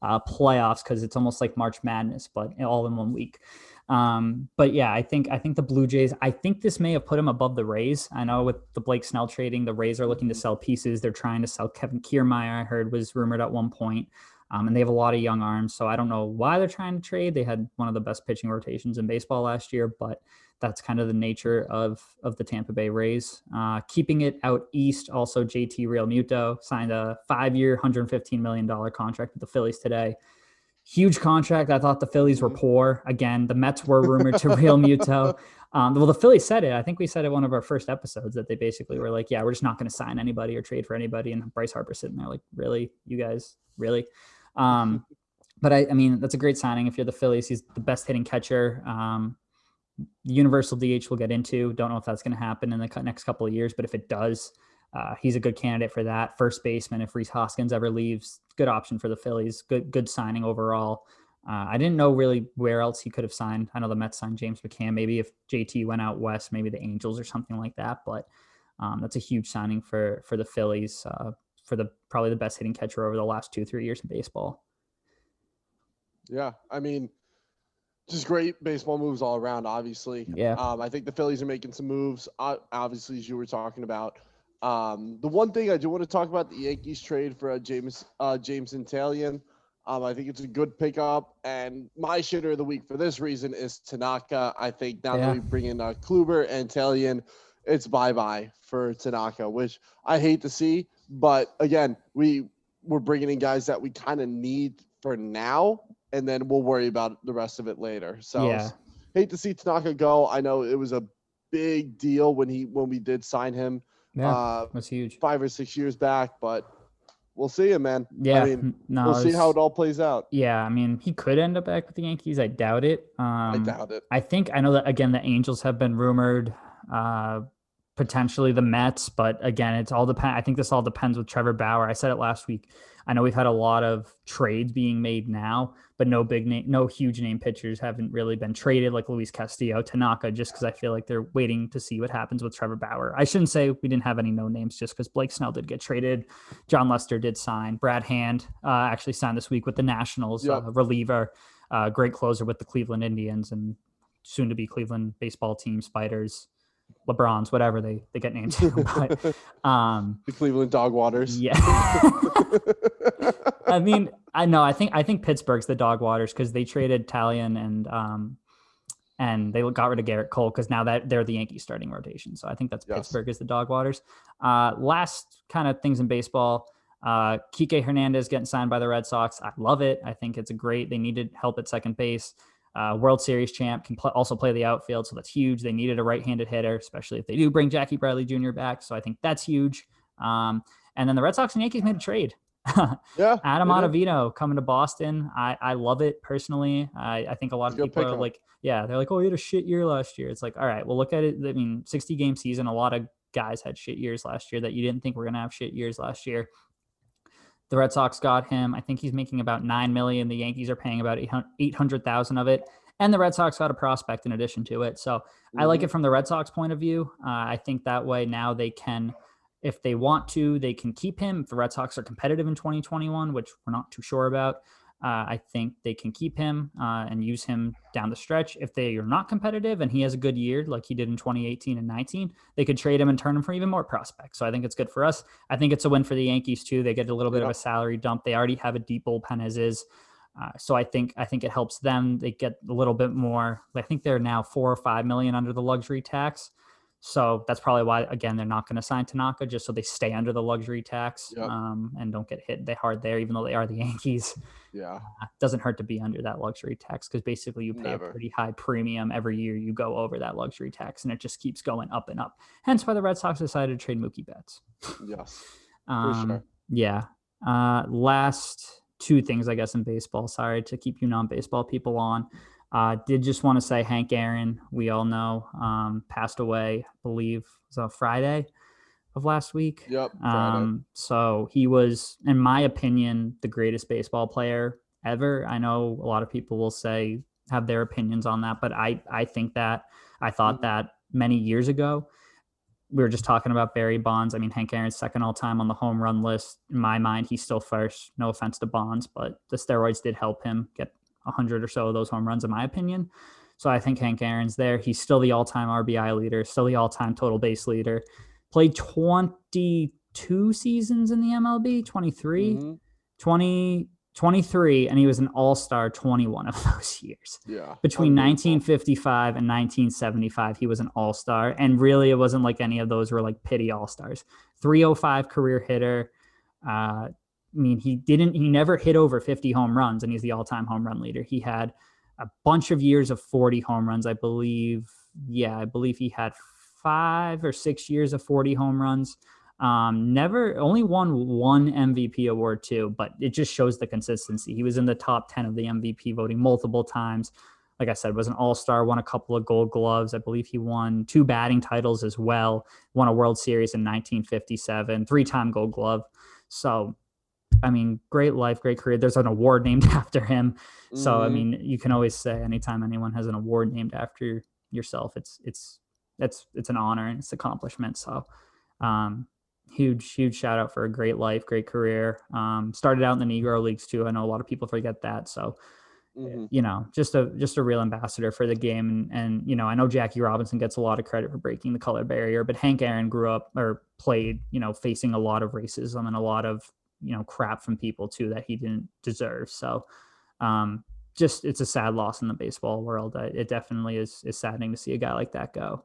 uh, playoffs because it's almost like march madness but all in one week. Um, but yeah i think i think the blue jays i think this may have put him above the rays. I know with the blake snell trading the rays are looking to sell pieces. They're trying to sell kevin kiermaier i heard was rumored at one point um, and they have a lot of young arms so i don't know why they're trying to trade they had one of the best pitching rotations in baseball last year but that's kind of the nature of of the Tampa Bay Rays. Uh, keeping it out east, also JT Realmuto signed a five-year, 115 million dollar contract with the Phillies today. Huge contract. I thought the Phillies were mm-hmm. poor. Again, the Mets were rumored to Realmuto. Um, well, the Phillies said it. I think we said it one of our first episodes that they basically were like, "Yeah, we're just not going to sign anybody or trade for anybody." And Bryce Harper sitting there like, "Really, you guys, really?" Um, but I, I mean, that's a great signing. If you're the Phillies, he's the best hitting catcher. Um, universal DH we'll get into. Don't know if that's going to happen in the next couple of years, but if it does, uh, he's a good candidate for that. First baseman, if Rhys Hoskins ever leaves, good option for the Phillies. Good good signing overall. Uh, I didn't know really where else he could have signed. I know the Mets signed James McCann. Maybe if JT went out west, maybe the Angels or something like that. But um, that's a huge signing for for the Phillies, uh, for the probably the best hitting catcher over the last two three years in baseball. Yeah, I mean, just great baseball moves all around. Obviously, Yeah. Um, I think the Phillies are making some moves. Uh, obviously, as you were talking about. Um, the one thing I do want to talk about the Yankees trade for uh, James uh, Jameson Taillon. Um, I think it's a good pickup, and my shitter of the week for this reason is Tanaka. I think now Yeah. that we bring in uh, Kluber and Taillon, it's bye bye for Tanaka, which I hate to see. But again, we we're bringing in guys that we kind of need for now, and then we'll worry about the rest of it later. So Yeah. hate to see Tanaka go. I know it was a big deal when he when we did sign him Yeah, uh, that's huge. five or six years back, but we'll see him, man. Yeah, I mean, no, we'll see how it all plays out. Yeah, I mean, he could end up back with the Yankees. I doubt it. Um, I doubt it. I think I know that again. The Angels have been rumored, uh, potentially the Mets, but again, it's all depend. I think this all depends with Trevor Bauer. I said it last week. I know we've had a lot of trades being made now, but no big name, no huge name pitchers haven't really been traded like Luis Castillo, Tanaka, just because I feel like they're waiting to see what happens with Trevor Bauer. I shouldn't say we didn't have any no names just because Blake Snell did get traded. Jon Lester did sign. Brad Hand uh, actually signed this week with the Nationals, Yep. uh, reliever, uh, great closer with the Cleveland Indians and soon to be Cleveland baseball team, Spiders, LeBrons, whatever they, they get named to. but, um, the Cleveland Dog Waters. yeah. I mean, I know. I think I think Pittsburgh's the dog waters because they traded Taillon and um and they got rid of Gerrit Cole because now that they're the Yankees starting rotation. So I think that's Yes. Pittsburgh is the dog waters. Uh, last kind of things in baseball. Uh, Kike Hernandez getting signed by the Red Sox. I love it. I think it's a great. They needed help at second base. Uh, World Series champ can pl- also play the outfield, so that's huge. They needed a right-handed hitter, especially if they do bring Jackie Bradley Jr. back. So I think that's huge. Um, and then the Red Sox and Yankees made a trade. Yeah. Adam. Ottavino coming to Boston. I, I love it personally. I, I think a lot of people are like, yeah, they're like, oh, he had a shit year last year. It's like, all right, well, look at it. I mean, 60 game season. A lot of guys had shit years last year that you didn't think were going to have shit years last year. The Red Sox got him. I think he's making about nine million. The Yankees are paying about 800,000 of it. And the Red Sox got a prospect in addition to it. So I like Mhm. it from the Red Sox point of view. Uh, I think that way now they can, if they want to, they can keep him. If the Red Sox are competitive in 2021, which we're not too sure about, uh, I think they can keep him uh, and use him down the stretch. If they are not competitive and he has a good year like he did in 2018 and 19, they could trade him and turn him for even more prospects. So I think it's good for us. I think it's a win for the Yankees too. They get a little bit of a salary dump. They already have a deep bullpen as is. Uh, so I think I think it helps them. They get a little bit more. I think they're now four or five million under the luxury tax. So that's probably why again they're not going to sign Tanaka just so they stay under the luxury tax Yep. um, and don't get hit they hard there. Even though they are the Yankees, Yeah. Uh, doesn't hurt to be under that luxury tax because basically you pay Never. a pretty high premium every year you go over that luxury tax and it just keeps going up and up. Hence why the Red Sox decided to trade Mookie Betts. Yes. Um, sure. Yeah. Uh, last two things, I guess, in baseball. Sorry to keep you non-baseball people on. Uh, did just want to say Hank Aaron, we all know, um, passed away. I believe it was on Friday of last week. Yep. Um, so he was, in my opinion, the greatest baseball player ever. I know a lot of people will say have their opinions on that, but I I think that I thought Mhm. that many years ago. We were just talking about Barry Bonds. I mean, Hank Aaron's second all time on the home run list. In my mind, he's still first. No offense to Bonds, but the steroids did help him get a hundred or so of those home runs, in my opinion. So I think Hank Aaron's there. He's still the all-time RBI leader, still the all-time total base leader. Played 22 seasons in the MLB, 23, Mhm. 20, 23, and he was an all-star 21 of those years. Yeah. Between 1955 and 1975, he was an all-star, and really, it wasn't like any of those were like pity all-stars. 305 career hitter. Uh, I mean, he didn't. He never hit over 50 home runs, and he's the all-time home run leader. He had a bunch of years of 40 home runs, I believe. Yeah, I believe he had five or six years of 40 home runs. Um, never only won one MVP award too, but it just shows the consistency. He was in the top 10 of the MVP voting multiple times. Like I said, was an all-star, won a couple of gold gloves. I believe he won two batting titles as well, won a World Series in 1957, three-time gold glove. So I mean, great life, great career. There's an award named after him. So I Mhm. mean, you can always say anytime anyone has an award named after yourself, it's it's that's it's an honor and it's accomplishment. So um huge, huge shout out for a great life, great career. Um started out in the Negro Leagues too. I know a lot of people forget that. So Mhm. you know, just a just a real ambassador for the game. And and you know, I know Jackie Robinson gets a lot of credit for breaking the color barrier, but Hank Aaron grew up or played, you know, facing a lot of racism and a lot of you know crap from people too that he didn't deserve. So, um, just it's a sad loss in the baseball world. It definitely is is saddening to see a guy like that go.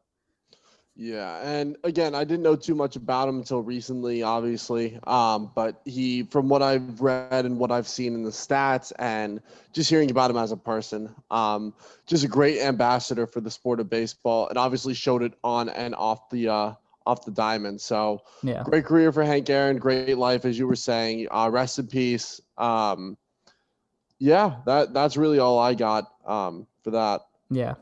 Yeah, and again, I didn't know too much about him until recently, obviously. Um, but he, from what I've read and what I've seen in the stats, and just hearing about him as a person, um, just a great ambassador for the sport of baseball, and obviously showed it on and off the uh, off the diamond. So Yeah, great career for Hank Aaron, great life, as you were saying. Uh, rest in peace. Um, yeah, that that's really all I got um, for that. yeah.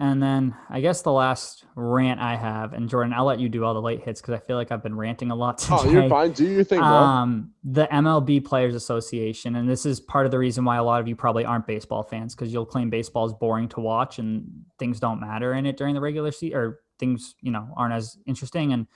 And then I guess the last rant I have, and Jordan, I'll let you do all the late hits because I feel like I've been ranting a lot today. Oh, you're fine. Do your thing, bro. um, the MLB Players Association, and this is part of the reason why a lot of you probably aren't baseball fans because you'll claim baseball is boring to watch and things don't matter in it during the regular season, or things you know aren't as interesting. And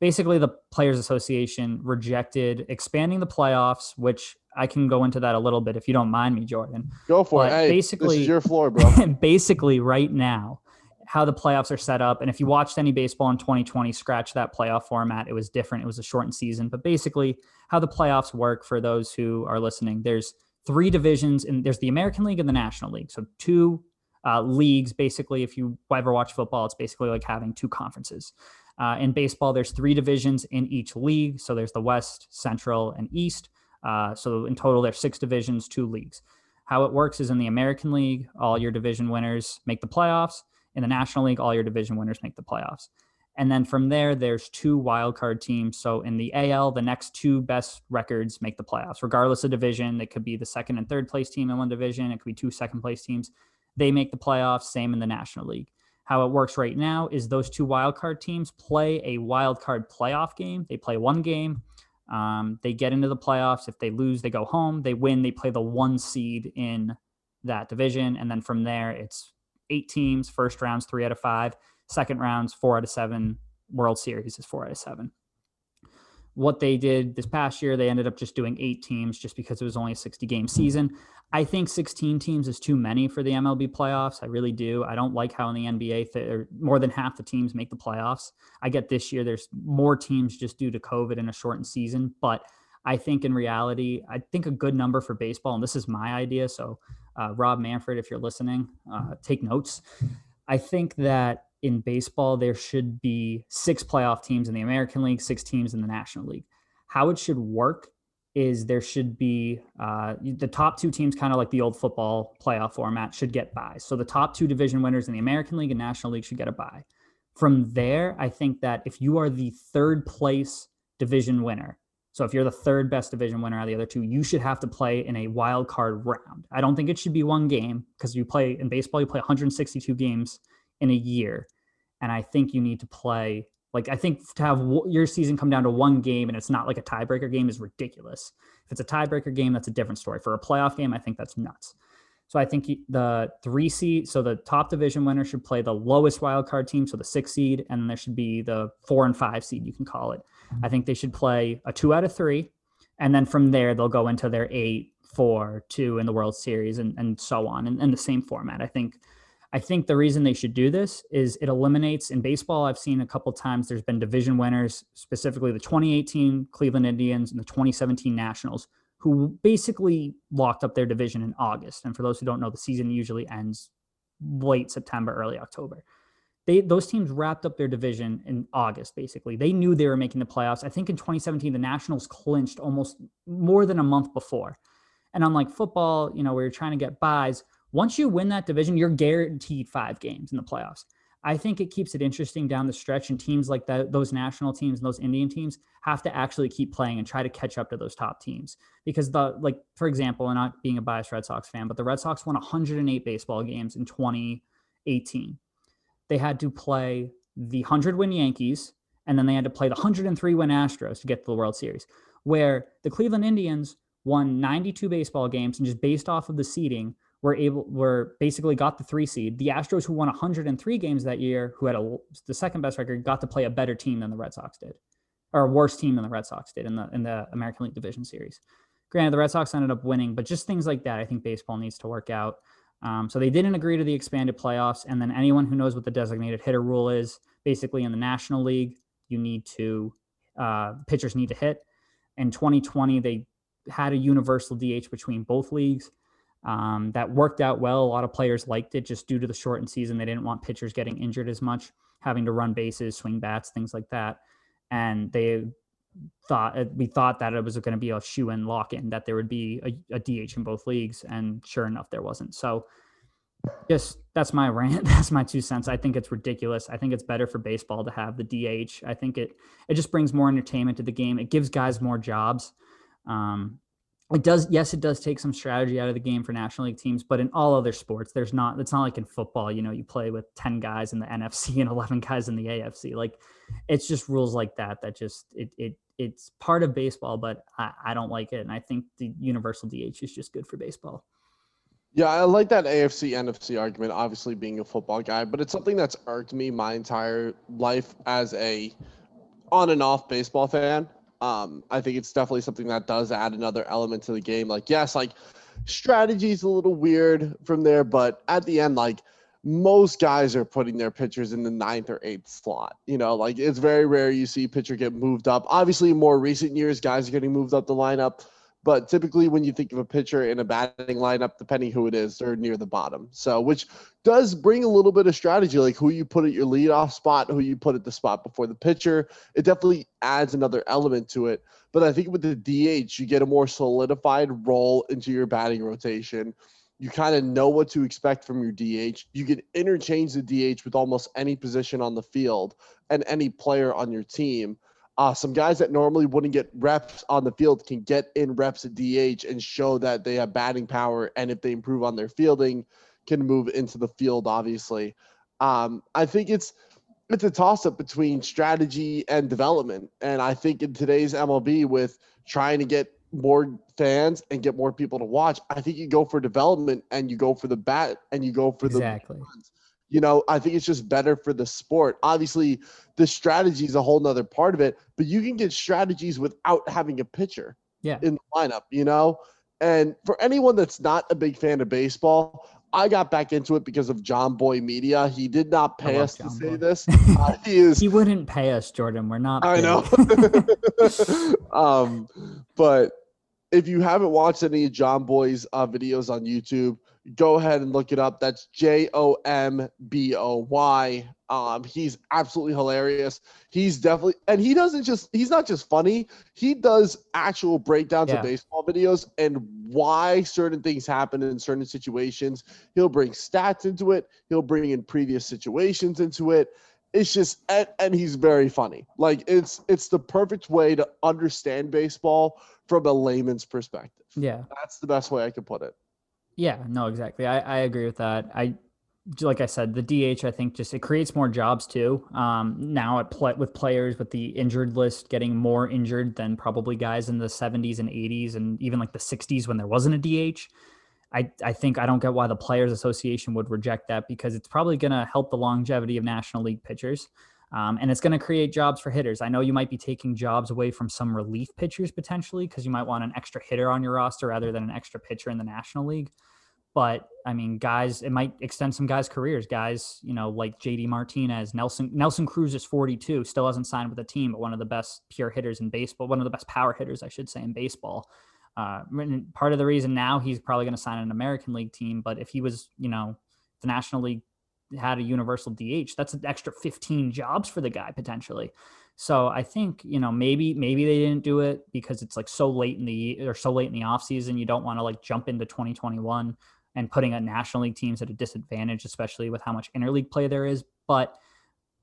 basically, the Players Association rejected expanding the playoffs, which I can go into that a little bit if you don't mind me, Jordan. Go for it. but Hey, this basically- is your floor, bro. basically right now how the playoffs are set up and if you watched any baseball in 2020 scratch that playoff format it was different it was a shortened season but basically how the playoffs work for those who are listening there's three divisions and there's the american league and the national league so two uh, leagues basically if you ever watch football it's basically like having two conferences uh, in baseball there's three divisions in each league so there's the west central and east uh, so in total there's six divisions two leagues how it works is in the American League, all your division winners make the playoffs. In the National League, all your division winners make the playoffs. And then from there, there's two wild card teams. So in the AL, the next two best records make the playoffs, regardless of division. It could be the second and third place team in one division. It could be two second place teams. They make the playoffs. Same in the National League. How it works right now is those two wild card teams play a wild card playoff game. They play one game. Um, they get into the playoffs. If they lose, they go home. They win, they play the one seed in that division. And then from there, it's eight teams. First round's three out of five. Second round's four out of seven. World Series is four out of seven. What they did this past year, they ended up just doing eight teams just because it was only a 60 game season. I think 16 teams is too many for the MLB playoffs. I really do. I don't like how in the NBA, th- more than half the teams make the playoffs. I get this year there's more teams just due to COVID and a shortened season, but I think in reality, I think a good number for baseball, and this is my idea. So, uh, Rob Manfred, if you're listening, uh, take notes. I think that in baseball, there should be six playoff teams in the American League, six teams in the National League. How it should work is there should be uh, the top two teams, kind of like the old football playoff format, should get by. So the top two division winners in the American League and National League should get a buy. From there, I think that if you are the third place division winner, so if you're the third best division winner out of the other two, you should have to play in a wild card round. I don't think it should be one game because you play in baseball, you play 162 games in a year. And I think you need to play like I think to have your season come down to one game and it's not like a tiebreaker game is ridiculous. If it's a tiebreaker game, that's a different story. For a playoff game, I think that's nuts. So I think the three seed, so the top division winner should play the lowest wild card team, so the six seed, and then there should be the four and five seed, you can call it. I think they should play a two out of three, and then from there they'll go into their eight, four, two in the World Series, and and so on, and, in the same format. I think I think the reason they should do this is it eliminates in baseball. I've seen a couple times there's been division winners, specifically the 2018 Cleveland Indians and the 2017 Nationals, who basically locked up their division in August. And for those who don't know, the season usually ends late September, early October. They those teams wrapped up their division in August. Basically, they knew they were making the playoffs. I think in 2017 the Nationals clinched almost more than a month before. And unlike football, you know, where you're trying to get buys, once you win that division, you're guaranteed five games in the playoffs. I think it keeps it interesting down the stretch, and teams like that, those national teams and those Indian teams have to actually keep playing and try to catch up to those top teams. Because the like, for example, and not being a biased Red Sox fan, but the Red Sox won 108 baseball games in 2018. They had to play the 100 win Yankees, and then they had to play the 103 win Astros to get to the World Series. Where the Cleveland Indians won 92 baseball games, and just based off of the seeding, were able were basically got the three seed. The Astros, who won 103 games that year, who had a, the second best record, got to play a better team than the Red Sox did, or a worse team than the Red Sox did in the in the American League Division Series. Granted, the Red Sox ended up winning, but just things like that, I think baseball needs to work out. Um, so they didn't agree to the expanded playoffs, and then anyone who knows what the designated hitter rule is, basically in the National League, you need to uh, pitchers need to hit. In 2020, they had a universal DH between both leagues. Um, that worked out well. A lot of players liked it just due to the shortened season. They didn't want pitchers getting injured as much, having to run bases, swing bats, things like that. And they thought uh, we thought that it was going to be a shoe in lock in that there would be a, a, DH in both leagues, and sure enough, there wasn't. So, just that's my rant. That's my two cents. I think it's ridiculous. I think it's better for baseball to have the DH. I think it it just brings more entertainment to the game. It gives guys more jobs. Um, it does yes it does take some strategy out of the game for national league teams but in all other sports there's not it's not like in football you know you play with 10 guys in the nfc and 11 guys in the afc like it's just rules like that that just it, it it's part of baseball but I, I don't like it and i think the universal dh is just good for baseball. Yeah i like that afc nfc argument obviously being a football guy but it's something that's irked me my entire life as a on and off baseball fan um, I think it's definitely something that does add another element to the game. Like, yes, like strategy is a little weird from there, but at the end, like most guys are putting their pitchers in the ninth or eighth slot. You know, like it's very rare you see pitcher get moved up. Obviously, more recent years, guys are getting moved up the lineup. But typically, when you think of a pitcher in a batting lineup, depending who it is, they're near the bottom. So, which does bring a little bit of strategy, like who you put at your leadoff spot, who you put at the spot before the pitcher. It definitely adds another element to it. But I think with the DH, you get a more solidified role into your batting rotation. You kind of know what to expect from your DH. You can interchange the DH with almost any position on the field and any player on your team. Uh, some guys that normally wouldn't get reps on the field can get in reps at DH and show that they have batting power. And if they improve on their fielding, can move into the field. Obviously, um, I think it's it's a toss up between strategy and development. And I think in today's MLB, with trying to get more fans and get more people to watch, I think you go for development and you go for the bat and you go for exactly. the exactly. You know, I think it's just better for the sport. Obviously, the strategy is a whole nother part of it, but you can get strategies without having a pitcher yeah. in the lineup, you know? And for anyone that's not a big fan of baseball, I got back into it because of Jomboy Media. He did not pay us John to Boy. say this. Uh, he is. he wouldn't pay us, Jordan. We're not. I know. um, but if you haven't watched any of Boy's uh, videos on YouTube, go ahead and look it up. That's J O M B O Y. Um, he's absolutely hilarious. He's definitely, and he doesn't just, he's not just funny. He does actual breakdowns yeah. of baseball videos and why certain things happen in certain situations. He'll bring stats into it. He'll bring in previous situations into it. It's just, and, and he's very funny. Like it's, it's the perfect way to understand baseball from a layman's perspective. Yeah. That's the best way I could put it. Yeah, no, exactly. I, I agree with that. I like I said, the DH I think just it creates more jobs too. Um, now at play with players with the injured list getting more injured than probably guys in the 70s and 80s and even like the 60s when there wasn't a DH. I, I think I don't get why the Players Association would reject that because it's probably going to help the longevity of National League pitchers. Um, and it's going to create jobs for hitters. I know you might be taking jobs away from some relief pitchers potentially because you might want an extra hitter on your roster rather than an extra pitcher in the National League. But I mean, guys, it might extend some guys' careers. Guys, you know, like JD Martinez, Nelson Nelson Cruz is 42, still hasn't signed with a team, but one of the best pure hitters in baseball, one of the best power hitters, I should say, in baseball. Uh, part of the reason now he's probably going to sign an American League team, but if he was, you know, the National League had a universal DH, that's an extra 15 jobs for the guy potentially. So I think, you know, maybe maybe they didn't do it because it's like so late in the or so late in the offseason. You don't want to like jump into 2021 and putting a national league teams at a disadvantage, especially with how much interleague play there is. But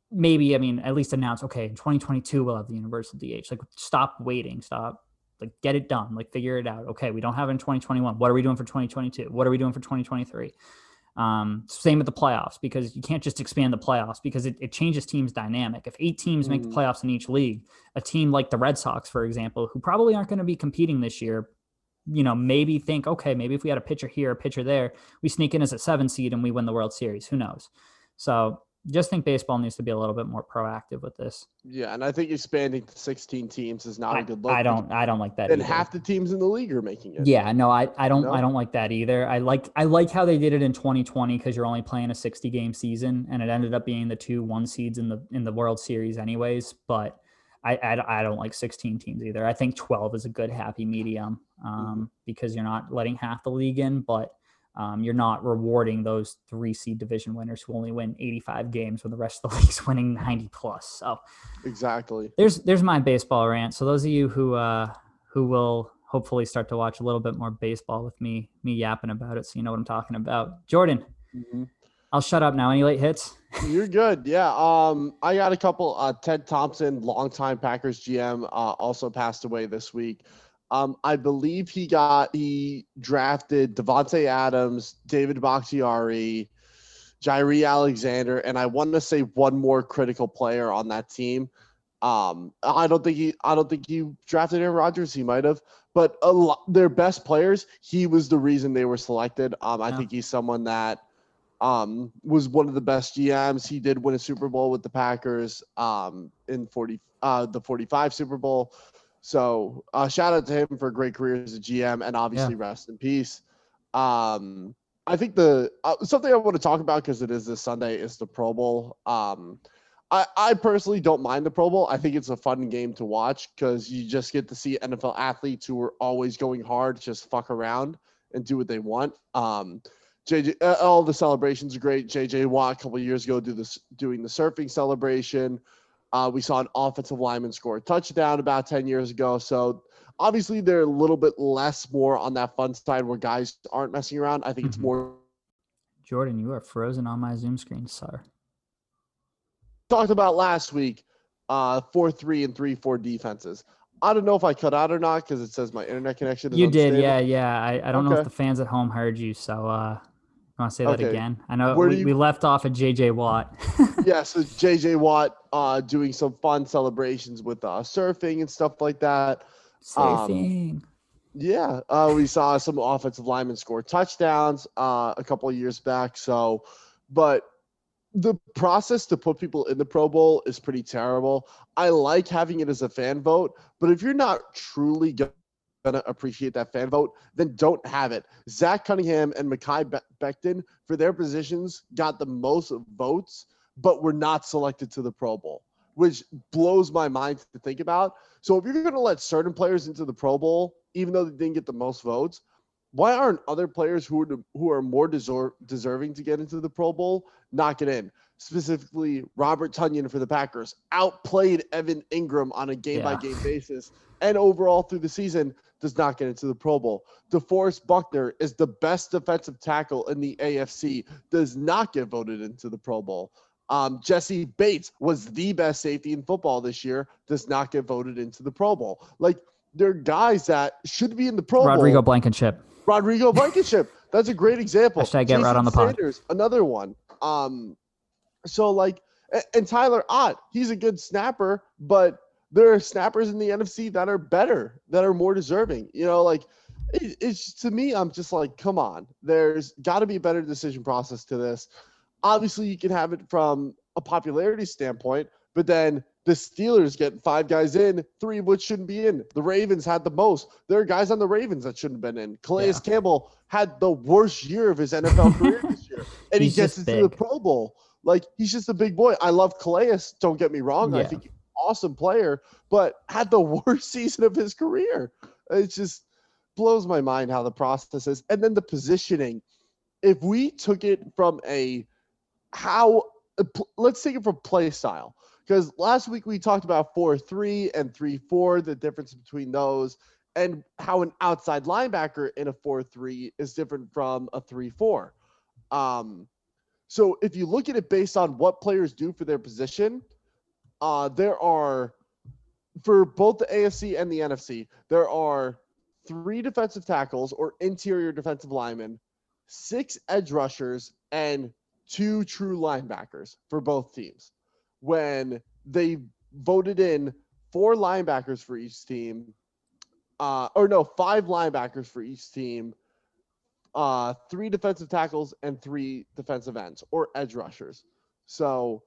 maybe, I mean, at least announce, okay, in 2022 we'll have the universal DH. Like stop waiting, stop like get it done, like figure it out. Okay, we don't have it in 2021. What are we doing for 2022? What are we doing for 2023? Um, same with the playoffs because you can't just expand the playoffs because it, it changes teams' dynamic. If eight teams mm. make the mm-hmm. playoffs in each league, a team like the Red Sox, for example, who probably aren't going to be competing this year, you know, maybe think, okay, maybe if we had a pitcher here, a pitcher there, we sneak in as a seven seed and we win the World Series. Who knows? So just think baseball needs to be a little bit more proactive with this. Yeah, and I think expanding to 16 teams is not I, a good look. I don't I don't like that. And either. half the teams in the league are making it. Yeah, no, I, I don't No? I don't like that either. I like I like how they did it in 2020 because you're only playing a 60 game season and it ended up being the two one seeds in the in the World Series anyways. But I I, I don't like 16 teams either. I think 12 is a good happy medium um, because you're not letting half the league in, but um, you're not rewarding those three seed division winners who only win 85 games when the rest of the league's winning 90 plus. So Exactly. there's there's my baseball rant. So those of you who uh who will hopefully start to watch a little bit more baseball with me me yapping about it, so you know what I'm talking about. Jordan, Mhm. I'll shut up now. Any late hits? You're good. Yeah. Um, I got a couple. Uh, Ted Thompson, longtime Packers GM, uh, also passed away this week. Um, I believe he got he drafted Davante Adams, David Bakhtiari, Jaire Alexander, and I want to say one more critical player on that team. Um, I don't think he I don't think he drafted Aaron Rodgers. He might have, but a lot their best players. He was the reason they were selected. Um, I Yeah. think he's someone that um, was one of the best GMs. He did win a Super Bowl with the Packers um, in 40, uh, the 45 Super Bowl. So uh, shout out to him for a great career as a GM and obviously rest in peace. Um, I think the uh, something I want to talk about because it is this Sunday is the Pro Bowl. Um, I, I personally don't mind the Pro Bowl. I think it's a fun game to watch because you just get to see NFL athletes who are always going hard, just fuck around and do what they want. Um, JJ, uh, all the celebrations are great. JJ Watt a couple years ago do this doing the surfing celebration. Uh, we saw an offensive lineman score a touchdown about 10 years ago. So obviously they're a little bit less more on that fun side where guys aren't messing around. I think it's Mhm. more Jordan, you are frozen on my Zoom screen, sir. talked about last week. Uh, four three and three four defenses. I don't know if I cut out or not because it says my internet connection. You did, yeah, yeah. I, I don't know if the fans at home heard you, so uh you want to say that again? I know we, you- we left off at JJ Watt. yeah, so JJ Watt uh, doing some fun celebrations with uh, surfing and stuff like that. Um, Yeah, uh, we saw some offensive linemen score touchdowns uh, a couple of years back. So, but the process to put people in the Pro Bowl is pretty terrible. I like having it as a fan vote, but if you're not truly gonna appreciate that fan vote, then don't have it. Zach Cunningham and Mekhi Be- Becton for their positions got the most votes, but were not selected to the Pro Bowl, which blows my mind to think about. So if you're going to let certain players into the Pro Bowl, even though they didn't get the most votes, why aren't other players who are who are more deser- deserving to get into the Pro Bowl not get in? Specifically, Robert Tonyan for the Packers outplayed Evan Engram on a game by game basis, and overall through the season does not get into the Pro Bowl. DeForest Buckner is the best defensive tackle in the AFC, does not get voted into the Pro Bowl. Um, Jessie Bates was the best safety in football this year, does not get voted into the Pro Bowl. Like there are guys that should be in the Pro Rodrigo Bowl. Blankenship. Rodrigo Blankenship. That's a great example. Hashtag get right on the pod. Sanders, another one. Um, so like, and Tyler Ott, he's a good snapper, but there are snappers in the NFC that are better, that are more deserving. You know, like it, it's to me, I'm just like, come on. There's got to be a better decision process to this. Obviously, you can have it from a popularity standpoint, but then the Steelers get five guys in, three of which shouldn't be in. The Ravens had the most. There are guys on the Ravens that shouldn't have been in. Calais Yeah. Campbell had the worst year of his NFL career this year, and He's he gets into the. Pro Bowl. Like he's just a big boy. I love Calais. Don't get me wrong. I Yeah. think he's an awesome player, but had the worst season of his career. It just blows my mind how the process is, and then the positioning. If we took it from a how let's take it from play style because last week we talked about 4-3 and 3-4 the difference between those and how an outside linebacker in a 4-3 is different from a 3-4 um, so if you look at it based on what players do for their position uh, there are for both the afc and the nfc there are three defensive tackles or interior defensive linemen six edge rushers and two true linebackers for both teams. When they voted in four linebackers for each team, uh, or no, five linebackers for each team, uh, three defensive tackles, and three defensive ends or edge rushers. So,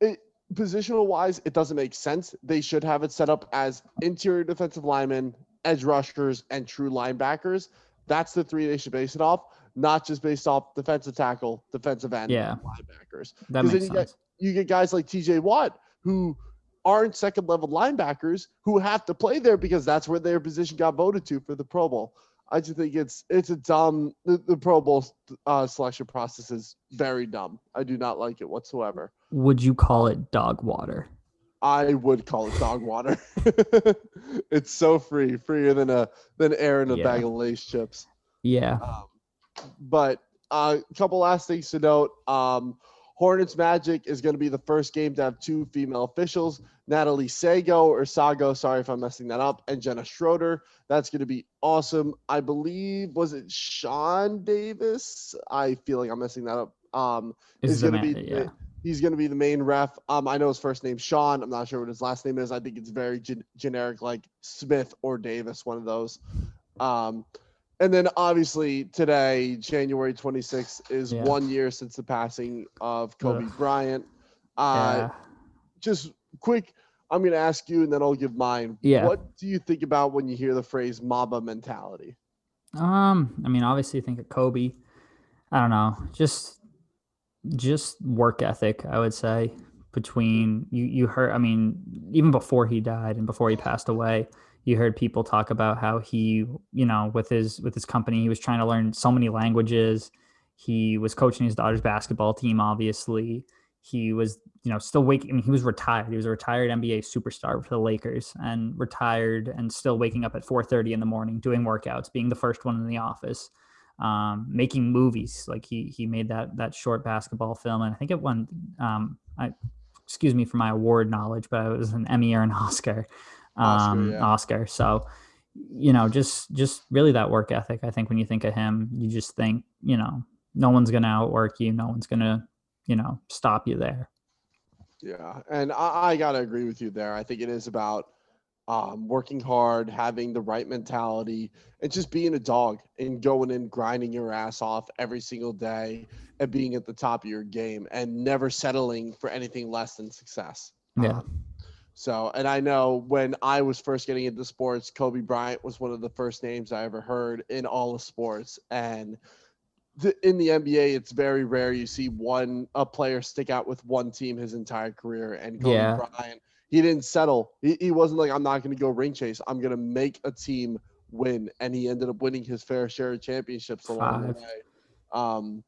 it, positional wise, it doesn't make sense. They should have it set up as interior defensive linemen, edge rushers, and true linebackers. That's the three they should base it off, not just based off defensive tackle, defensive end, Yeah. linebackers. That makes then you get- sense. You get guys like TJ Watt who aren't second level linebackers who have to play there because that's where their position got voted to for the Pro Bowl. I just think it's it's a dumb the, the Pro Bowl uh, selection process is very dumb. I do not like it whatsoever. Would you call it dog water? I would call it dog water. it's so free, freer than a than air in a bag of Lay's chips. Yeah. Um, but a uh, couple last things to note. Um, Hornets Magic is going to be the first game to have two female officials, Natalie Sago or Sago. Sorry if I'm messing that up, and Jenna Schroeder. That's going to be awesome. I believe was it Sean Davis? I feel like I'm messing that up. Um, Is is going to be yeah. He's going to be the main ref. Um, I know his first name's Sean. I'm not sure what his last name is. I think it's very gen- generic, like Smith or Davis, one of those. Um, and then obviously today, January 26th, is Yeah. one year since the passing of Kobe Ugh. Bryant. Uh, yeah. Just quick, I'm going to ask you, and then I'll give mine. Yeah. What do you think about when you hear the phrase "Mamba mentality"? Um, I mean, obviously, think of Kobe. I don't know, just just work ethic. I would say between you, you heard. I mean, even before he died and before he passed away, you heard people talk about how he, you know, with his with his company, he was trying to learn so many languages. He was coaching his daughter's basketball team. Obviously, he was, you know, still waking. I mean, he was retired. He was a retired NBA superstar for the Lakers, and retired and still waking up at 4:30 in the morning, doing workouts, being the first one in the office, um, making movies. Like he he made that that short basketball film, and I think it won. Um, I excuse me for my award knowledge, but it was an Emmy or an Oscar. Oscar, Um, yeah. Oscar. So, you know, just just really that work ethic. I think when you think of him, you just think, you know, no one's gonna outwork you. No one's gonna, you know, stop you there. Yeah, and I, I gotta agree with you there. I think it is about um, working hard, having the right mentality, and just being a dog and going in, grinding your ass off every single day, and being at the top of your game, and never settling for anything less than success. Yeah. Um, so, and I know when I was first getting into sports, Kobe Bryant was one of the first names I ever heard in all of sports, and the, in the NBA, it's very rare you see one a player stick out with one team his entire career. And Kobe Yeah. Bryant, he didn't settle. He, he wasn't like, I'm not going to go ring chase. I'm going to make a team win, and he ended up winning his fair share of championships along the way. Um,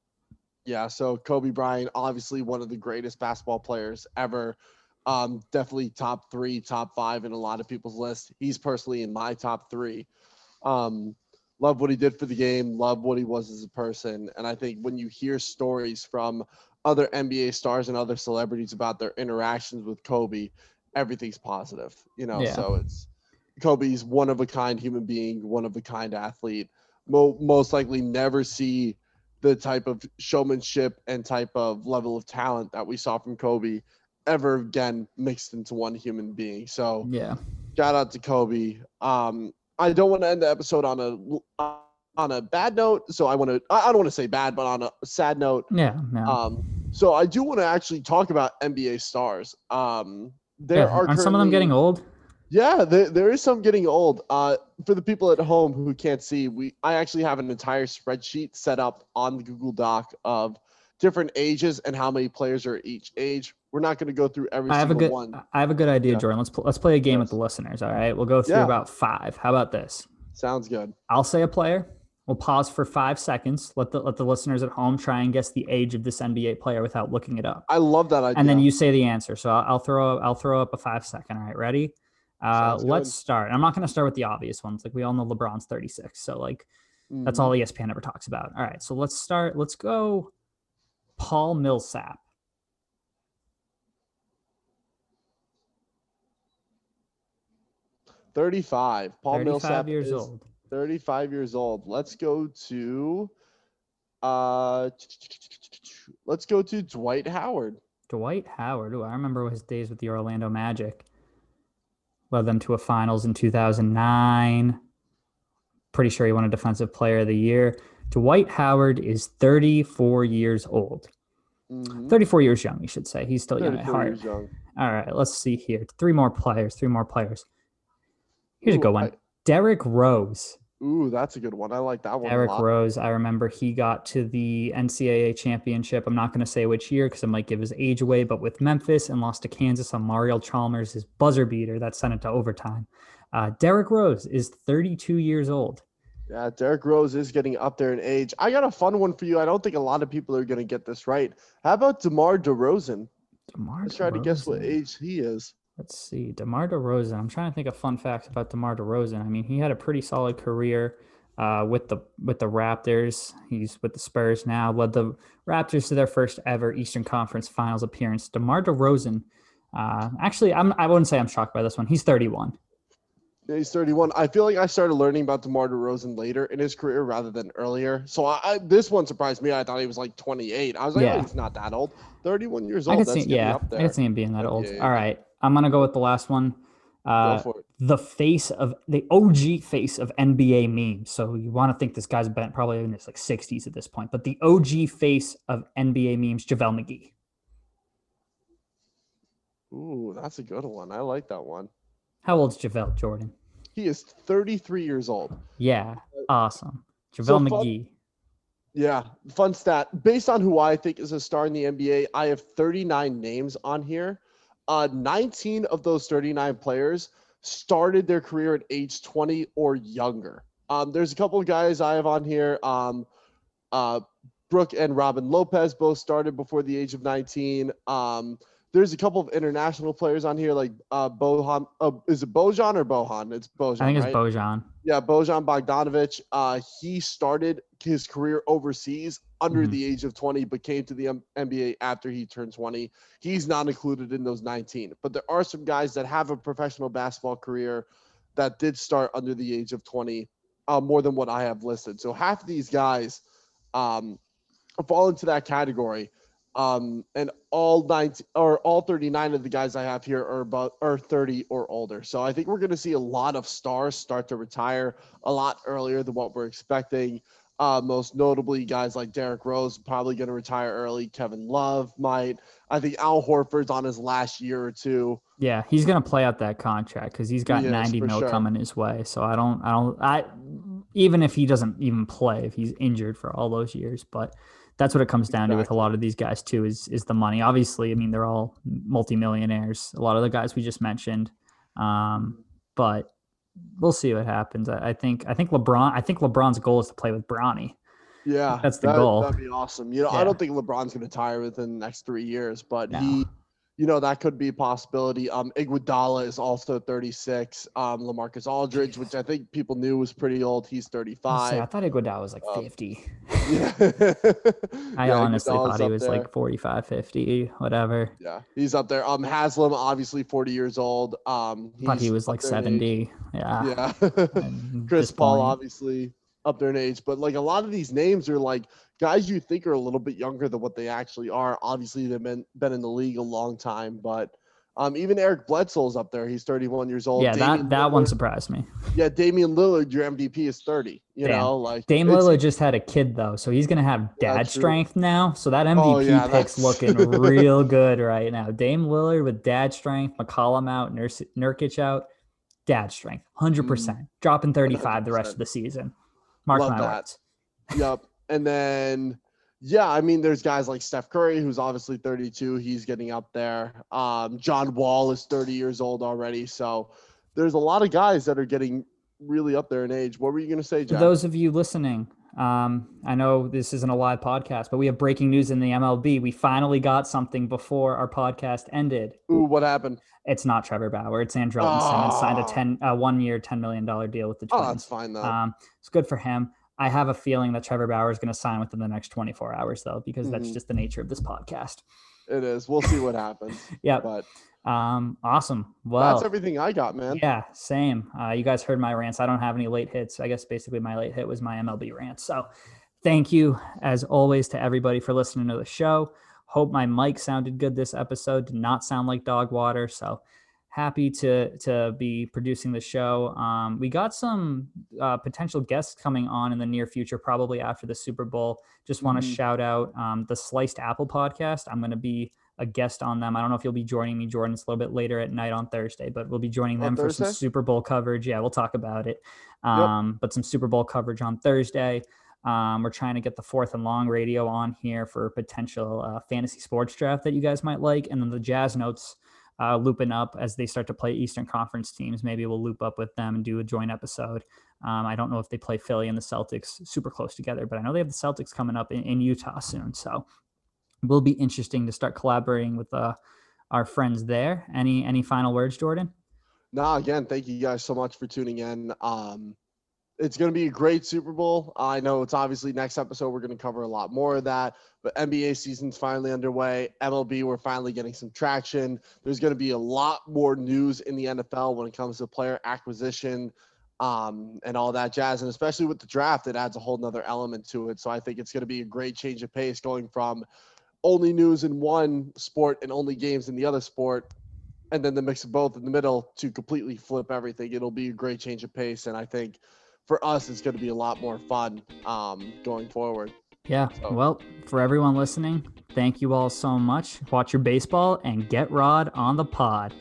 yeah, so Kobe Bryant, obviously one of the greatest basketball players ever. Um, definitely top three, top five in a lot of people's list. He's personally in my top three. Um, love what he did for the game, love what he was as a person. And I think when you hear stories from other NBA stars and other celebrities about their interactions with Kobe, everything's positive, you know. Yeah. So it's Kobe's one of a kind human being, one of a kind athlete. Mo- most likely never see the type of showmanship and type of level of talent that we saw from Kobe ever again mixed into one human being. So Yeah. shout out to Kobe. Um, I don't want to end the episode on a on a bad note, so I want to. I don't want to say bad, but on a sad note. Yeah. Yeah. Um, so I do want to actually talk about NBA stars. Um, there yeah. are Aren't some of them getting old? yeah, there, there is some getting old. Uh, for the people at home who can't see, we I actually have an entire spreadsheet set up on the Google Doc of different ages and how many players are each age. We're not going to go through every I have a good. one. I have a good idea, Yeah. Jordan. Let's pl- let's play a game with the listeners. All right, we'll go through Yeah. about five. How about this? Sounds good. I'll say a player. We'll pause for five seconds. Let the let the listeners at home try and guess the age of this NBA player without looking it up. I love that idea. and then you say the answer. So I'll, I'll throw I'll throw up a five second. All right, ready? Uh, Sounds let's good. start. I'm not going to start with the obvious ones. Like we all know LeBron's 36, so like that's Mhm. all E ESPN ever talks about. All right, so let's start. Let's go. Paul Millsap. 35. Paul 35 Millsap years is old. 35 years old. Let's go to uh let's go to Dwight Howard. Dwight Howard. Ooh, I remember his days with the Orlando Magic. Led them to a finals in 2009. Pretty sure he won a Defensive Player of the Year. Dwight Howard is 34 years old. Mhm. 34 years young, you should say. He's still young at heart. young. All right, let's see here. Three more players. Three more players. Here's a good one. I- Derrick Rose. Ooh, that's a good one. I like that one. a Derrick. Rose. I remember he got to the NCAA championship. I'm not going to say which year because it might give his age away, but with Memphis and lost to Kansas on Mario Chalmers' his buzzer beater that sent it to overtime. Uh, Derrick Rose is 32 years old. Yeah, Derrick Rose is getting up there in age. I got a fun one for you. I don't think a lot of people are going to get this right. How about DeMar DeRozan? DeMar Let's try to guess what age he is. Let's see. DeMar DeRozan. I'm trying to think of fun facts about DeMar DeRozan. I mean, he had a pretty solid career uh, with the with the Raptors. He's with the Spurs now. Led the Raptors to their first ever Eastern Conference Finals appearance. DeMar DeRozan. Uh, actually, I'm I wouldn't say I'm shocked by this one. He's 31. Yeah, he's 31. I feel like I started learning about DeMar DeRozan later in his career rather than earlier. So I, I this one surprised me. I thought he was like 28. I was like, Yeah. oh, he's not that old. 31 years old. could That's see, yeah, up I could see him being that old. yeah, yeah. All right, I'm gonna go with the last one. Uh, Go for it. the face of the OG face of NBA memes. So you want to think this guy's been probably in his like 60s at this point, but the OG face of NBA memes, JaVale McGee. Ooh, that's a good one. I like that one. How old's JaVale Jordan? He is 33 years old. Yeah, awesome. So JaVale fun- McGee. Yeah, fun stat. Based on who I think is a star in the NBA, I have 39 names on here. Uh, 19 of those 39 players started their career at age 20 or younger. Um, there's a couple of guys I have on here. Um, uh, Brook and Robin Lopez both started before the age of 19. Um, there's a couple of international players on here, like uh, Bohan. Uh, is it Bojan or Bohan? It's Bojan. I think it's right? Bojan. Yeah, Bojan Bogdanovic. Uh, he started his career overseas under Mhm. the age of 20, but came to the M- NBA after he turned 20. He's not included in those 19. But there are some guys that have a professional basketball career that did start under the age of 20, uh, more than what I have listed. So half of these guys um, fall into that category. Um, and all 19 or all 39 of the guys I have here are about are 30 or older. So I think we're going to see a lot of stars start to retire a lot earlier than what we're expecting. Uh, most notably, guys like Derrick Rose probably going to retire early. Kevin Love might. I think Al Horford's on his last year or two. Yeah, he's gonna play out that contract because he's got He 90 for mil sure. coming his way. So I don't, I don't, I even if he doesn't even play, if he's injured for all those years, but that's what it comes down to with a lot of these guys too is is the money. Obviously, I mean they're all multimillionaires. A lot of the guys we just mentioned, um, but we'll see what happens. I, I think I think LeBron. I think LeBron's goal is to play with Bronny. Yeah, That's the that- goal. That'd be awesome. You know, Yeah. I don't think LeBron's going to retire within the next three years, but No. he, you know, that could be a possibility. Um, Iguodala is also 36. Um, Lamarcus Aldridge, which I think people knew was pretty old, he's Let's see, I thought Iguodala was like Um, 50. Yeah. I Yeah, honestly Iguodala's thought he was there. like 45, 50, whatever. Yeah, he's up there. Um, Haslem, obviously 40 years old. Um, thought he was like there in age. 70. Yeah. Yeah. Chris Paul, obviously up there in age, but like a lot of these names are like guys you think are a little bit younger than what they actually are. Obviously, they've been been in the league a long time, but um, even Eric Bledsoe's up there. He's 31 years old. Yeah, Damian that, that one surprised me. Yeah, Damian Lillard, your MVP is 30. You Damn. know, like Dame Lillard just had a kid though, so he's gonna have dad true. strength now. So that MVP Oh, yeah, pick's looking real good right now. Dame Lillard with dad strength, McCollum out, Nurs- Nurkic out, dad strength, hundred percent, dropping thirty five the rest of the season. Mark Love that. Yep. And then, yeah, I mean, there's guys like Steph Curry, who's obviously 32. He's getting up there. Um, John Wall is 30 years old already. So there's a lot of guys that are getting really up there in age. What were you going to say, For those of you listening, um, I know this isn't a live podcast, but we have breaking news in the MLB. We finally got something before our podcast ended. Ooh, what happened? It's not Trevor Bauer. It's Andrelton Simmons signed a Oh. ten, uh, one year, ten million dollar deal with the Twins. Oh, that's fine, though. Um, it's good for him. I have a feeling that Trevor Bauer is going to sign within the next 24 hours, though, because that's Mhm. just the nature of this podcast. It is. We'll see what happens. Yeah. But Um, awesome. Well, that's everything I got, man. yeah, same. Uh, you guys heard my rants. I don't have any late hits. I guess basically my late hit was my MLB rant. So thank you, as always, to everybody for listening to the show. Hope my mic sounded good this episode. Did not sound like dog water. So happy to to be producing the show. Um, we got some uh, potential guests coming on in the near future, probably after the Super Bowl. Just want to Mhm. shout out um, the Sliced Apple podcast. I'm going to be a guest on them. I don't know if you'll be joining me, Jordan. It's a little bit later at night on Thursday, but we'll be joining them for some Super Bowl coverage. Yeah, we'll talk about it. Um, But some Super Bowl coverage on Thursday. Um, we're trying to get the fourth and long radio on here for potential uh, fantasy sports draft that you guys might like, and then the Jazz Notes uh, looping up as they start to play Eastern Conference teams. Maybe we'll loop up with them and do a joint episode. Um, I don't know if they play Philly and the Celtics super close together, but I know they have the Celtics coming up in, in Utah soon. So it will be interesting to start collaborating with uh, our friends there. Any any final words, Jordan? No, again, thank you guys so much for tuning in. Um, it's going to be a great Super Bowl. I know it's obviously next episode we're going to cover a lot more of that, but NBA season's finally underway. MLB, we're finally getting some traction. There's going to be a lot more news in the NFL when it comes to player acquisition um, and all that jazz, and especially with the draft, it adds a whole nother element to it. So I think it's going to be a great change of pace going from only news in one sport and only games in the other sport and then the mix of both in the middle to completely flip everything. It'll be a great change of pace, and I think for us, it's going to be a lot more fun um, going forward. Yeah. So- Well, for everyone listening, thank you all so much. Watch your baseball and get Rod on the pod.